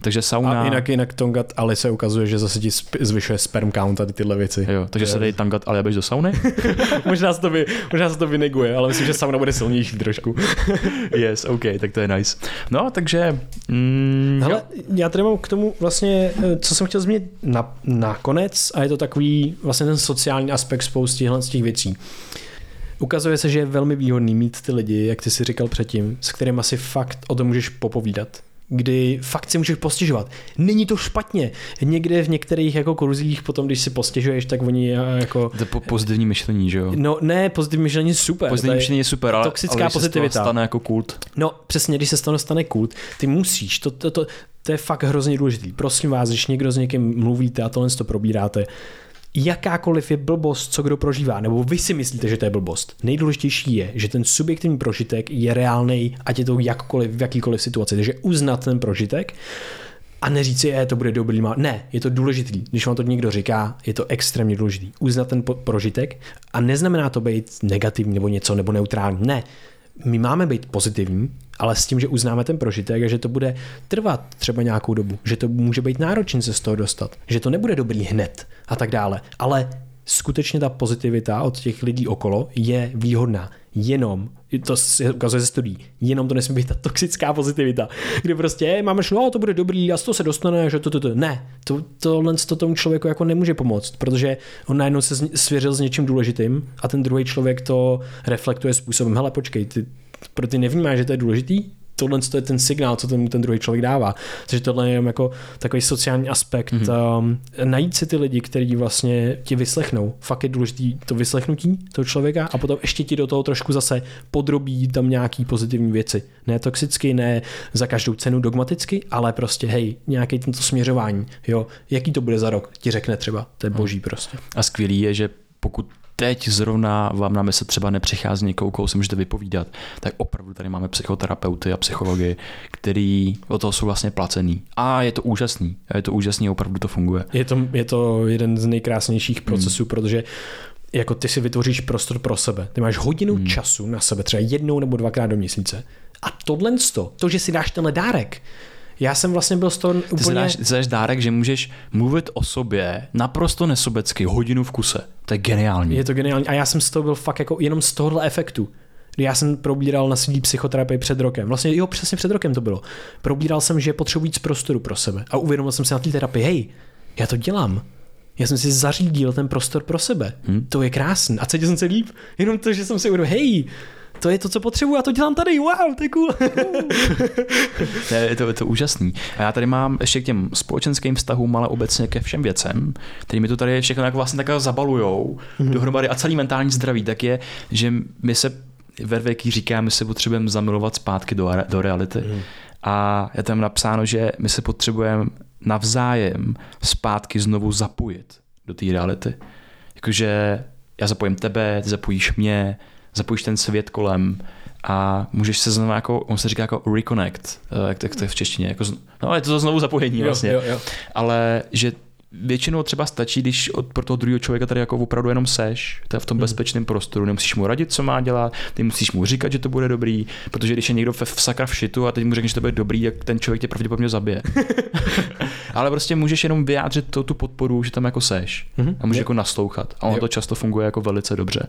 Takže sauna... A jinak, jinak Tongat Ali se ukazuje, že zase ti zvyšuje sperm count a tyhle věci. Jo, takže je... se dej Tongat Ali a do sauny? [laughs] možná, se to vy, možná se to vyneguje, ale myslím, že sauna bude silnější trošku. [laughs] yes, OK, tak to je nice. No, takže... Mm, Hele, já tady mám k tomu vlastně, eh, co jsem chtěl zmínit na, na konec a je to takový vlastně ten sociální aspekt spousty z těch věcí. Ukazuje se, že je velmi výhodný mít ty lidi, jak ty si říkal předtím, s kterými si fakt o tom můžeš popovídat kdy fakt si můžeš postěžovat. Není to špatně. Někde v některých jako kruzích potom, když si postěžuješ, tak oni eh, jako... To po pozitivní myšlení, že jo? No ne, pozitivní myšlení je super. Pozitivní myšlení je super, ale, toxická ale pozitivita. Se stane jako kult. No přesně, když se stane, stane kult, ty musíš, to, to, to, to je fakt hrozně důležitý. Prosím vás, když někdo s někým mluvíte a tohle to probíráte, jakákoliv je blbost, co kdo prožívá, nebo vy si myslíte, že to je blbost. Nejdůležitější je, že ten subjektivní prožitek je reálný, ať je to jakkoliv, v jakýkoliv situaci. Takže uznat ten prožitek a neříct si, je, to bude dobrý, má. Ne, je to důležitý. Když vám to někdo říká, je to extrémně důležitý. Uznat ten prožitek a neznamená to být negativní nebo něco, nebo neutrální. Ne, my máme být pozitivní, ale s tím, že uznáme ten prožitek a že to bude trvat třeba nějakou dobu, že to může být náročné se z toho dostat, že to nebude dobrý hned a tak dále, ale skutečně ta pozitivita od těch lidí okolo je výhodná. Jenom, to se ukazuje ze studií, jenom to nesmí být ta toxická pozitivita, kdy prostě máme šlo, to bude dobrý a z toho se dostane, že to, to, to. Ne, to, tohle to tomu člověku jako nemůže pomoct, protože on najednou se svěřil s něčím důležitým a ten druhý člověk to reflektuje způsobem, hele počkej, ty, pro ty nevnímáš, že to je důležitý, tohle je ten signál, co ten, ten druhý člověk dává. Takže tohle je jako takový sociální aspekt. Mm-hmm. Um, najít si ty lidi, kteří vlastně ti vyslechnou. Fakt je důležitý to vyslechnutí toho člověka a potom ještě ti do toho trošku zase podrobí tam nějaký pozitivní věci. Ne toxicky, ne za každou cenu dogmaticky, ale prostě hej, nějaký tento směřování. Jo, jaký to bude za rok, ti řekne třeba. To je mhm. boží prostě. A skvělý je, že pokud teď zrovna vám na mysl třeba nepřichází někoho, koho si můžete vypovídat, tak opravdu tady máme psychoterapeuty a psychologi, který o toho jsou vlastně placený. A je to úžasný. A je to úžasný, opravdu to funguje. Je to, je to jeden z nejkrásnějších hmm. procesů, hmm. protože jako ty si vytvoříš prostor pro sebe. Ty máš hodinu hmm. času na sebe, třeba jednou nebo dvakrát do měsíce. A tohle, to, že si dáš tenhle dárek, já jsem vlastně byl z toho úplně... Ty dáš, ty dáš dárek, že můžeš mluvit o sobě naprosto nesobecky hodinu v kuse. To je geniální. Je to geniální. A já jsem z toho byl fakt jako jenom z tohohle efektu. Já jsem probíral na svý psychoterapii před rokem. Vlastně jo, přesně před rokem to bylo. Probíral jsem, že potřebuji víc prostoru pro sebe. A uvědomil jsem si na té terapii, hej, já to dělám. Já jsem si zařídil ten prostor pro sebe. Hmm. To je krásný. A cítil jsem se líp. Jenom to, že jsem si uvědomil, hej, to je to, co potřebuji, a to dělám tady, wow, to je cool. [laughs] to, je, to, je to úžasný. A já tady mám ještě k těm společenským vztahům, ale obecně ke všem věcem, který mi to tady všechno jako vlastně tak zabalujou mm-hmm. dohromady a celý mentální zdraví, tak je, že my se ve věky říkáme, že se potřebujeme zamilovat zpátky do, do reality. Mm. A je tam napsáno, že my se potřebujeme navzájem zpátky znovu zapojit do té reality. Jakože já zapojím tebe, ty zapojíš mě, zapojíš ten svět kolem a můžeš se znovu jako, on se říká jako reconnect, eh, jak to je v češtině, jako, no je to znovu zapojení vlastně, jo, jo. ale že většinou třeba stačí, když od, pro toho druhého člověka tady jako opravdu jenom seš, to je v tom hmm. bezpečném prostoru, nemusíš mu radit, co má dělat, ty musíš mu říkat, že to bude dobrý, protože když je někdo v, v sakra v šitu a teď mu řekneš, že to bude dobrý, jak ten člověk tě pravděpodobně zabije. [laughs] Ale prostě můžeš jenom vyjádřit to, tu podporu, že tam jako seš mm-hmm. a můžeš jako naslouchat. A ono jo. to často funguje jako velice dobře.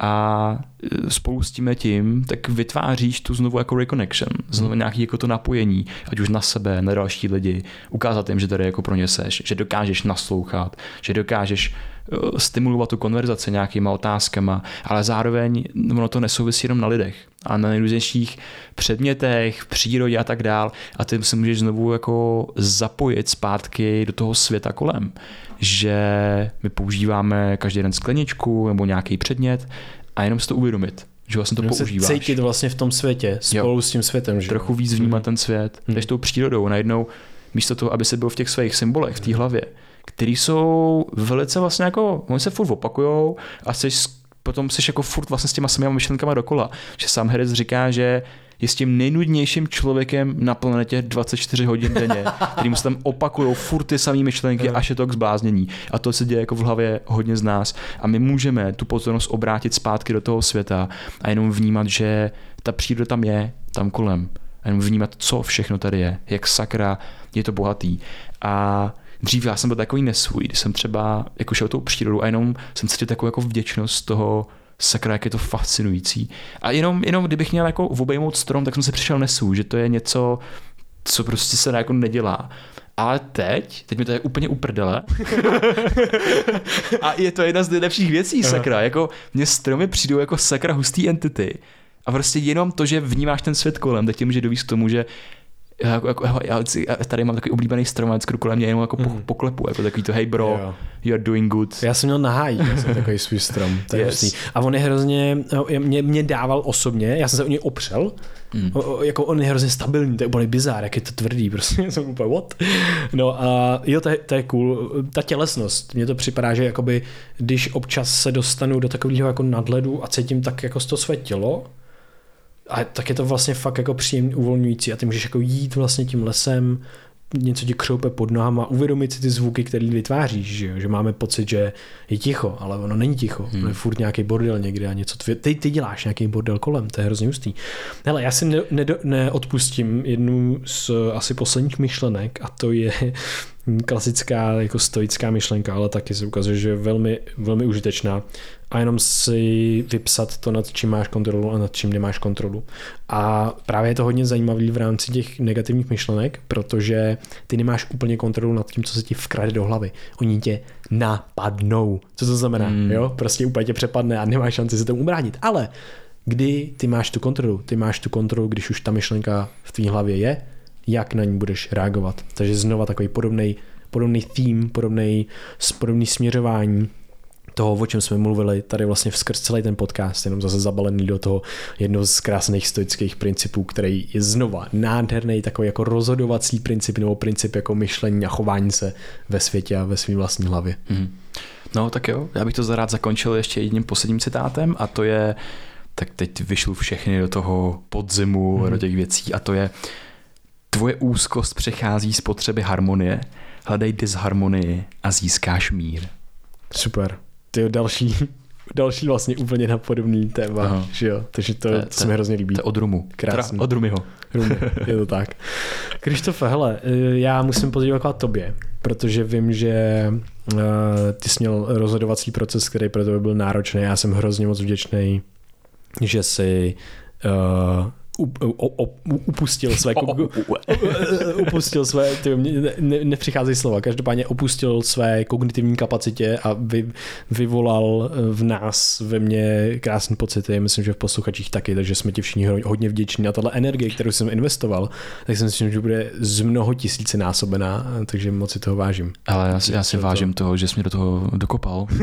A e, spolu s tím tím, tak vytváříš tu znovu jako reconnection, znovu mm. nějaký jako to napojení, ať už na sebe, na další lidi, ukázat jim, že tady jako pro ně seš, že dokážeš naslouchat, že dokážeš eh, stimulovat tu konverzaci nějakýma otázkama, ale zároveň ono to nesouvisí jenom na lidech a na nejrůznějších předmětech, v přírodě a tak dál a ty se můžeš znovu jako zapojit zpátky do toho světa kolem, že my používáme každý den skleničku nebo nějaký předmět a jenom si to uvědomit, že vlastně to Jenom používáš. cítit vlastně v tom světě, spolu jo. s tím světem. Že? Trochu víc vnímat hmm. ten svět, hmm. tou přírodou. Najednou místo toho, aby se byl v těch svých symbolech, v té hlavě, který jsou velice vlastně jako, oni se furt opakujou a jsi, potom jsi jako furt vlastně s těma samými myšlenkama dokola. Že sám Herec říká, že je s tím nejnudnějším člověkem na planetě 24 hodin denně, kterým se tam opakují furt ty samé myšlenky, až je to k zbláznění. A to se děje jako v hlavě hodně z nás. A my můžeme tu pozornost obrátit zpátky do toho světa a jenom vnímat, že ta příroda tam je, tam kolem. A jenom vnímat, co všechno tady je, jak sakra je to bohatý. A dřív já jsem byl takový nesvůj, když jsem třeba jako šel tou přírodu a jenom jsem cítil takovou jako vděčnost toho, sakra, jak je to fascinující. A jenom, jenom kdybych měl jako obejmout strom, tak jsem se přišel nesu, že to je něco, co prostě se jako nedělá. Ale teď, teď mi to je úplně uprdele. [laughs] a je to jedna z nejlepších věcí, sakra. Jako mě stromy přijdou jako sakra hustý entity. A prostě jenom to, že vnímáš ten svět kolem, tak tě může dovíst k tomu, že jako, jako, já, já tady mám takový oblíbený strom, a kolem mě jenom jako mm. poklepu, jako takový to hey bro, yeah. you're doing good. Já jsem měl na háji, já [laughs] takový svůj strom, to je yes. A on je hrozně, no, mě, mě dával osobně, já jsem se o něj opřel, mm. o, jako on je hrozně stabilní, to je úplně bizár, jak je to tvrdý, prostě [laughs] jsem úplně what? No a jo, to je, to je cool, ta tělesnost, mně to připadá, že jakoby, když občas se dostanu do takového jako nadhledu a cítím tak jako to své tělo, a tak je to vlastně fakt jako příjemný, uvolňující a ty můžeš jako jít vlastně tím lesem, něco ti křoupe pod nohama, uvědomit si ty zvuky, které vytváříš, že, jo? že máme pocit, že je ticho, ale ono není ticho, hmm. ono je furt nějaký bordel někde a něco, tvě, ty, ty děláš nějaký bordel kolem, to je hrozně hustý. Hele, já si ne, ne, neodpustím jednu z asi posledních myšlenek a to je, [laughs] klasická jako stoická myšlenka, ale taky se ukazuje, že je velmi, velmi užitečná a jenom si vypsat to, nad čím máš kontrolu a nad čím nemáš kontrolu. A právě je to hodně zajímavý v rámci těch negativních myšlenek, protože ty nemáš úplně kontrolu nad tím, co se ti vkrade do hlavy. Oni tě napadnou. Co to znamená? Hmm. Jo? Prostě úplně tě přepadne a nemáš šanci se tomu ubránit. Ale kdy ty máš tu kontrolu? Ty máš tu kontrolu, když už ta myšlenka v tvý hlavě je, jak na ní budeš reagovat. Takže znova takový podobný podobný theme, podobný, podobný směřování toho, o čem jsme mluvili tady vlastně skrz celý ten podcast, jenom zase zabalený do toho jednoho z krásných stoických principů, který je znova nádherný takový jako rozhodovací princip nebo princip jako myšlení a chování se ve světě a ve svým vlastní hlavě. Hmm. No tak jo, já bych to rád zakončil ještě jedním posledním citátem a to je, tak teď vyšlu všechny do toho podzimu, hmm. do těch věcí a to je tvoje úzkost přechází z potřeby harmonie, hledej disharmonii a získáš mír. Super ty další, další vlastně úplně na podobný téma, Aha. že jo, takže to, to, to se mi hrozně líbí. To od Rumu. Krásný. od Rumiho. Rumy, je to tak. [laughs] Krištofe, hele, eh, já musím poděkovat tobě, protože vím, že uh, ty jsi měl rozhodovací proces, který pro tebe byl náročný. Já jsem hrozně moc vděčný, že jsi uh, upustil své [laughs] [laughs] upustil své ty, ne, nepřicházejí slova, každopádně opustil své kognitivní kapacitě a vy, vyvolal v nás, ve mně krásné pocity, myslím, že v posluchačích taky, takže jsme ti všichni hodně vděční a tahle energie, kterou jsem investoval, tak si myslím, že bude z mnoho tisíci násobená, takže moc si toho vážím. Ale já si, já si vážím to... toho, že jsi mě do toho dokopal. [laughs]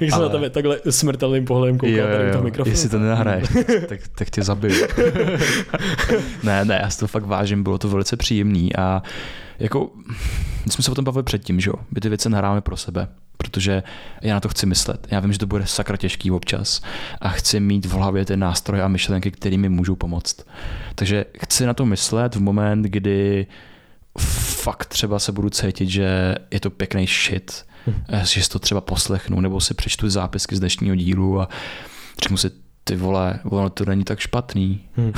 Jak jsem Ale... na tebe takhle smrtelným pohledem koukal jo, jo, jo. tady toho mikrofonu. Jestli to nenahraješ, tak, tak tě zabiju. [laughs] ne, ne, já si to fakt vážím, bylo to velice příjemný a jako, my jsme se o tom bavili předtím, že jo, my ty věci nahráme pro sebe, protože já na to chci myslet. Já vím, že to bude sakra těžký občas a chci mít v hlavě ty nástroje a myšlenky, které mi můžou pomoct. Takže chci na to myslet v moment, kdy fakt třeba se budu cítit, že je to pěkný shit, hm. že si to třeba poslechnu, nebo si přečtu zápisky z dnešního dílu a řeknu si, ty vole, ono to není tak špatný. Hmm.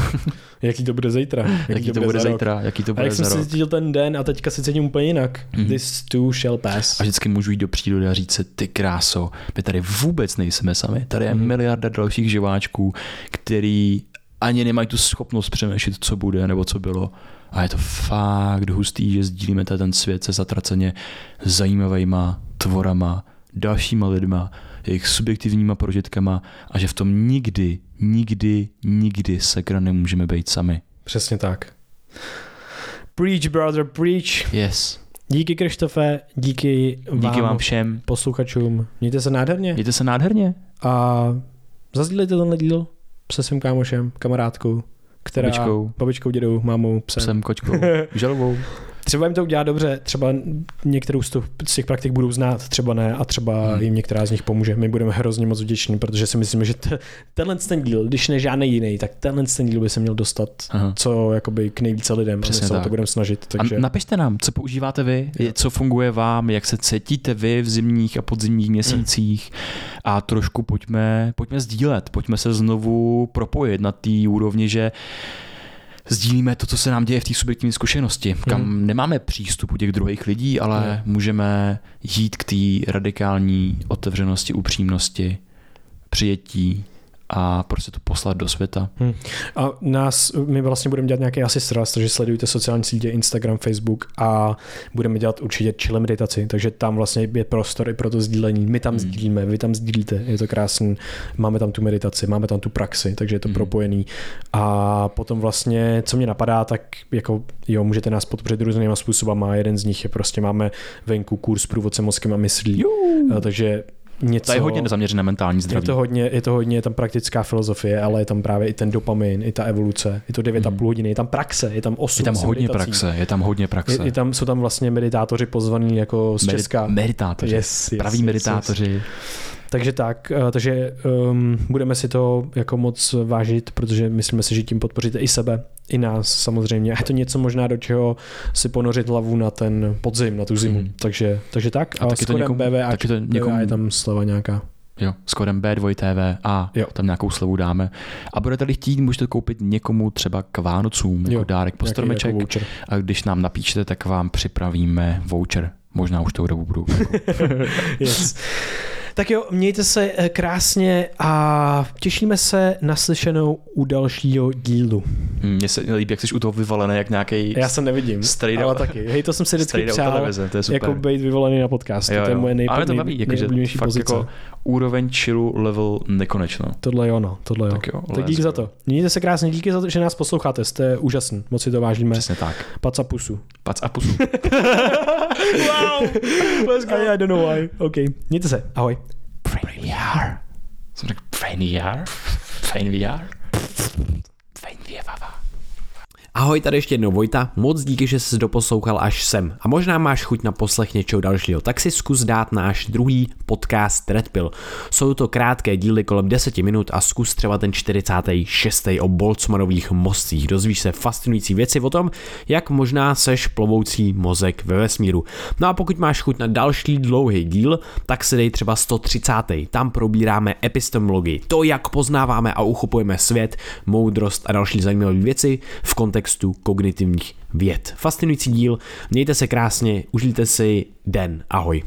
Jaký to bude zítra? [laughs] Jaký, jaký to, to bude zítra? Jaký to bude a jak jsem se cítil ten den a teďka se cítím úplně jinak. Hmm. This too shall pass. A vždycky můžu jít do přírody a říct si, ty kráso, my tady vůbec nejsme sami. Tady je hmm. miliarda dalších živáčků, který ani nemají tu schopnost přemýšlet, co bude nebo co bylo. A je to fakt hustý, že sdílíme ten svět se zatraceně zajímavýma tvorama, dalšíma lidma, jejich subjektivníma prožitkama a že v tom nikdy, nikdy, nikdy sekra nemůžeme být sami. Přesně tak. Preach, brother, preach. Yes. Díky Krištofe, díky vám, díky vám všem. posluchačům. Mějte se nádherně. Mějte se nádherně. A zazdílejte tenhle díl se svým kámošem, kamarádkou, která... Babičkou. Babičkou, dědou, mámou, psem. Psem, kočkou, [laughs] žalobou. Třeba jim to udělá dobře, třeba některou z těch praktik budou znát, třeba ne a třeba hmm. jim některá z nich pomůže. My budeme hrozně moc vděční, protože si myslíme, že t- tenhle ten díl, když ne žádný jiný, tak tenhle ten díl by se měl dostat Aha. co jakoby k nejvíce lidem. Přesně se to budeme snažit. Takže... A napište nám, co používáte vy, co funguje vám, jak se cítíte vy v zimních a podzimních měsících a trošku pojďme, pojďme sdílet, pojďme se znovu propojit na té úrovni, že sdílíme to, co se nám děje v té subjektivní zkušenosti, kam hmm. nemáme přístup u těch druhých lidí, ale hmm. můžeme jít k té radikální otevřenosti, upřímnosti, přijetí a prostě to poslat do světa. Hmm. A nás, my vlastně budeme dělat nějaký asi sraz, takže sledujte sociální sítě, Instagram, Facebook a budeme dělat určitě chill meditaci, takže tam vlastně je prostor i pro to sdílení. My tam hmm. sdílíme, vy tam sdílíte, je to krásný, máme tam tu meditaci, máme tam tu praxi, takže je to hmm. propojený. A potom vlastně, co mě napadá, tak jako jo, můžete nás podpořit různýma způsobama, jeden z nich je prostě máme venku kurz průvodce mozkem a myslí, Juhu. takže něco... To je hodně zaměřené na mentální zdraví. Je to hodně, je to hodně tam praktická filozofie, ale je tam právě i ten dopamin, i ta evoluce, je to 9,5 hmm. hodiny, je tam praxe, je tam 8 Je tam hodně meditací. praxe, je tam hodně praxe. Je, je tam, jsou tam vlastně meditátoři pozvaní jako z Medi- Česka. Meditátoři, yes, yes, praví yes, meditátoři. Yes. Takže tak, eh, takže um, budeme si to jako moc vážit, protože myslíme si, že tím podpoříte i sebe, i nás samozřejmě. A je to něco možná, do čeho si ponořit hlavu na ten podzim, na tu zimu. Mm. Takže, takže tak. A, a taky to někomu, BVA, taky to někomu, je tam slova nějaká. Jo, s kodem B2TV a Jo. tam nějakou slevu dáme. A budete-li chtít, můžete koupit někomu třeba k Vánocům, jako Jo, dárek po nějaký stromeček. jako a když nám napíšete, tak vám připravíme voucher. Možná už tou dobu budou. [laughs] Yes. Tak jo, mějte se eh, krásně a těšíme se na slyšenou u dalšího dílu. Mně se líbí, jak jsi u toho vyvalený, jak nějaký Já se nevidím, Straight ale taky. Hej, to jsem si vždycky přál, televize, to je super. jako být vyvolený na. To je moje nej, Ale to nej, baví, jakože nejoblíbenější fakt pozice. jako úroveň chillu level nekonečno. Tohle je ono, tohle jo. Tak jo, tak díky go. za to. Mějte se krásně, díky za to, že nás posloucháte, jste úžasný, moc si to vážíme. Přesně tak. Pac a pusu. Pac a pusu. [laughs] wow, let's go. I, I don't know why. OK, mějte se, ahoj. Brain VR. Jsem řekl Brain VR? Brain VR? Brain VR. Ahoj, tady ještě jednou Vojta, moc díky, že jsi doposlouchal až sem. A možná máš chuť na poslech něčeho dalšího, tak si zkus dát náš druhý podcast Red Pill. Jsou to krátké díly kolem 10 minut a zkus třeba ten 46. o Boltzmannových mostcích. Dozvíš se fascinující věci o tom, jak možná seš plovoucí mozek ve vesmíru. No a pokud máš chuť na další dlouhý díl, tak se dej třeba 130. Tam probíráme epistemologii, to, jak poznáváme a uchopujeme svět, moudrost a další zajímavé věci v kontextu kognitivních věd. Fascinující díl, mějte se krásně, užijte si den, ahoj.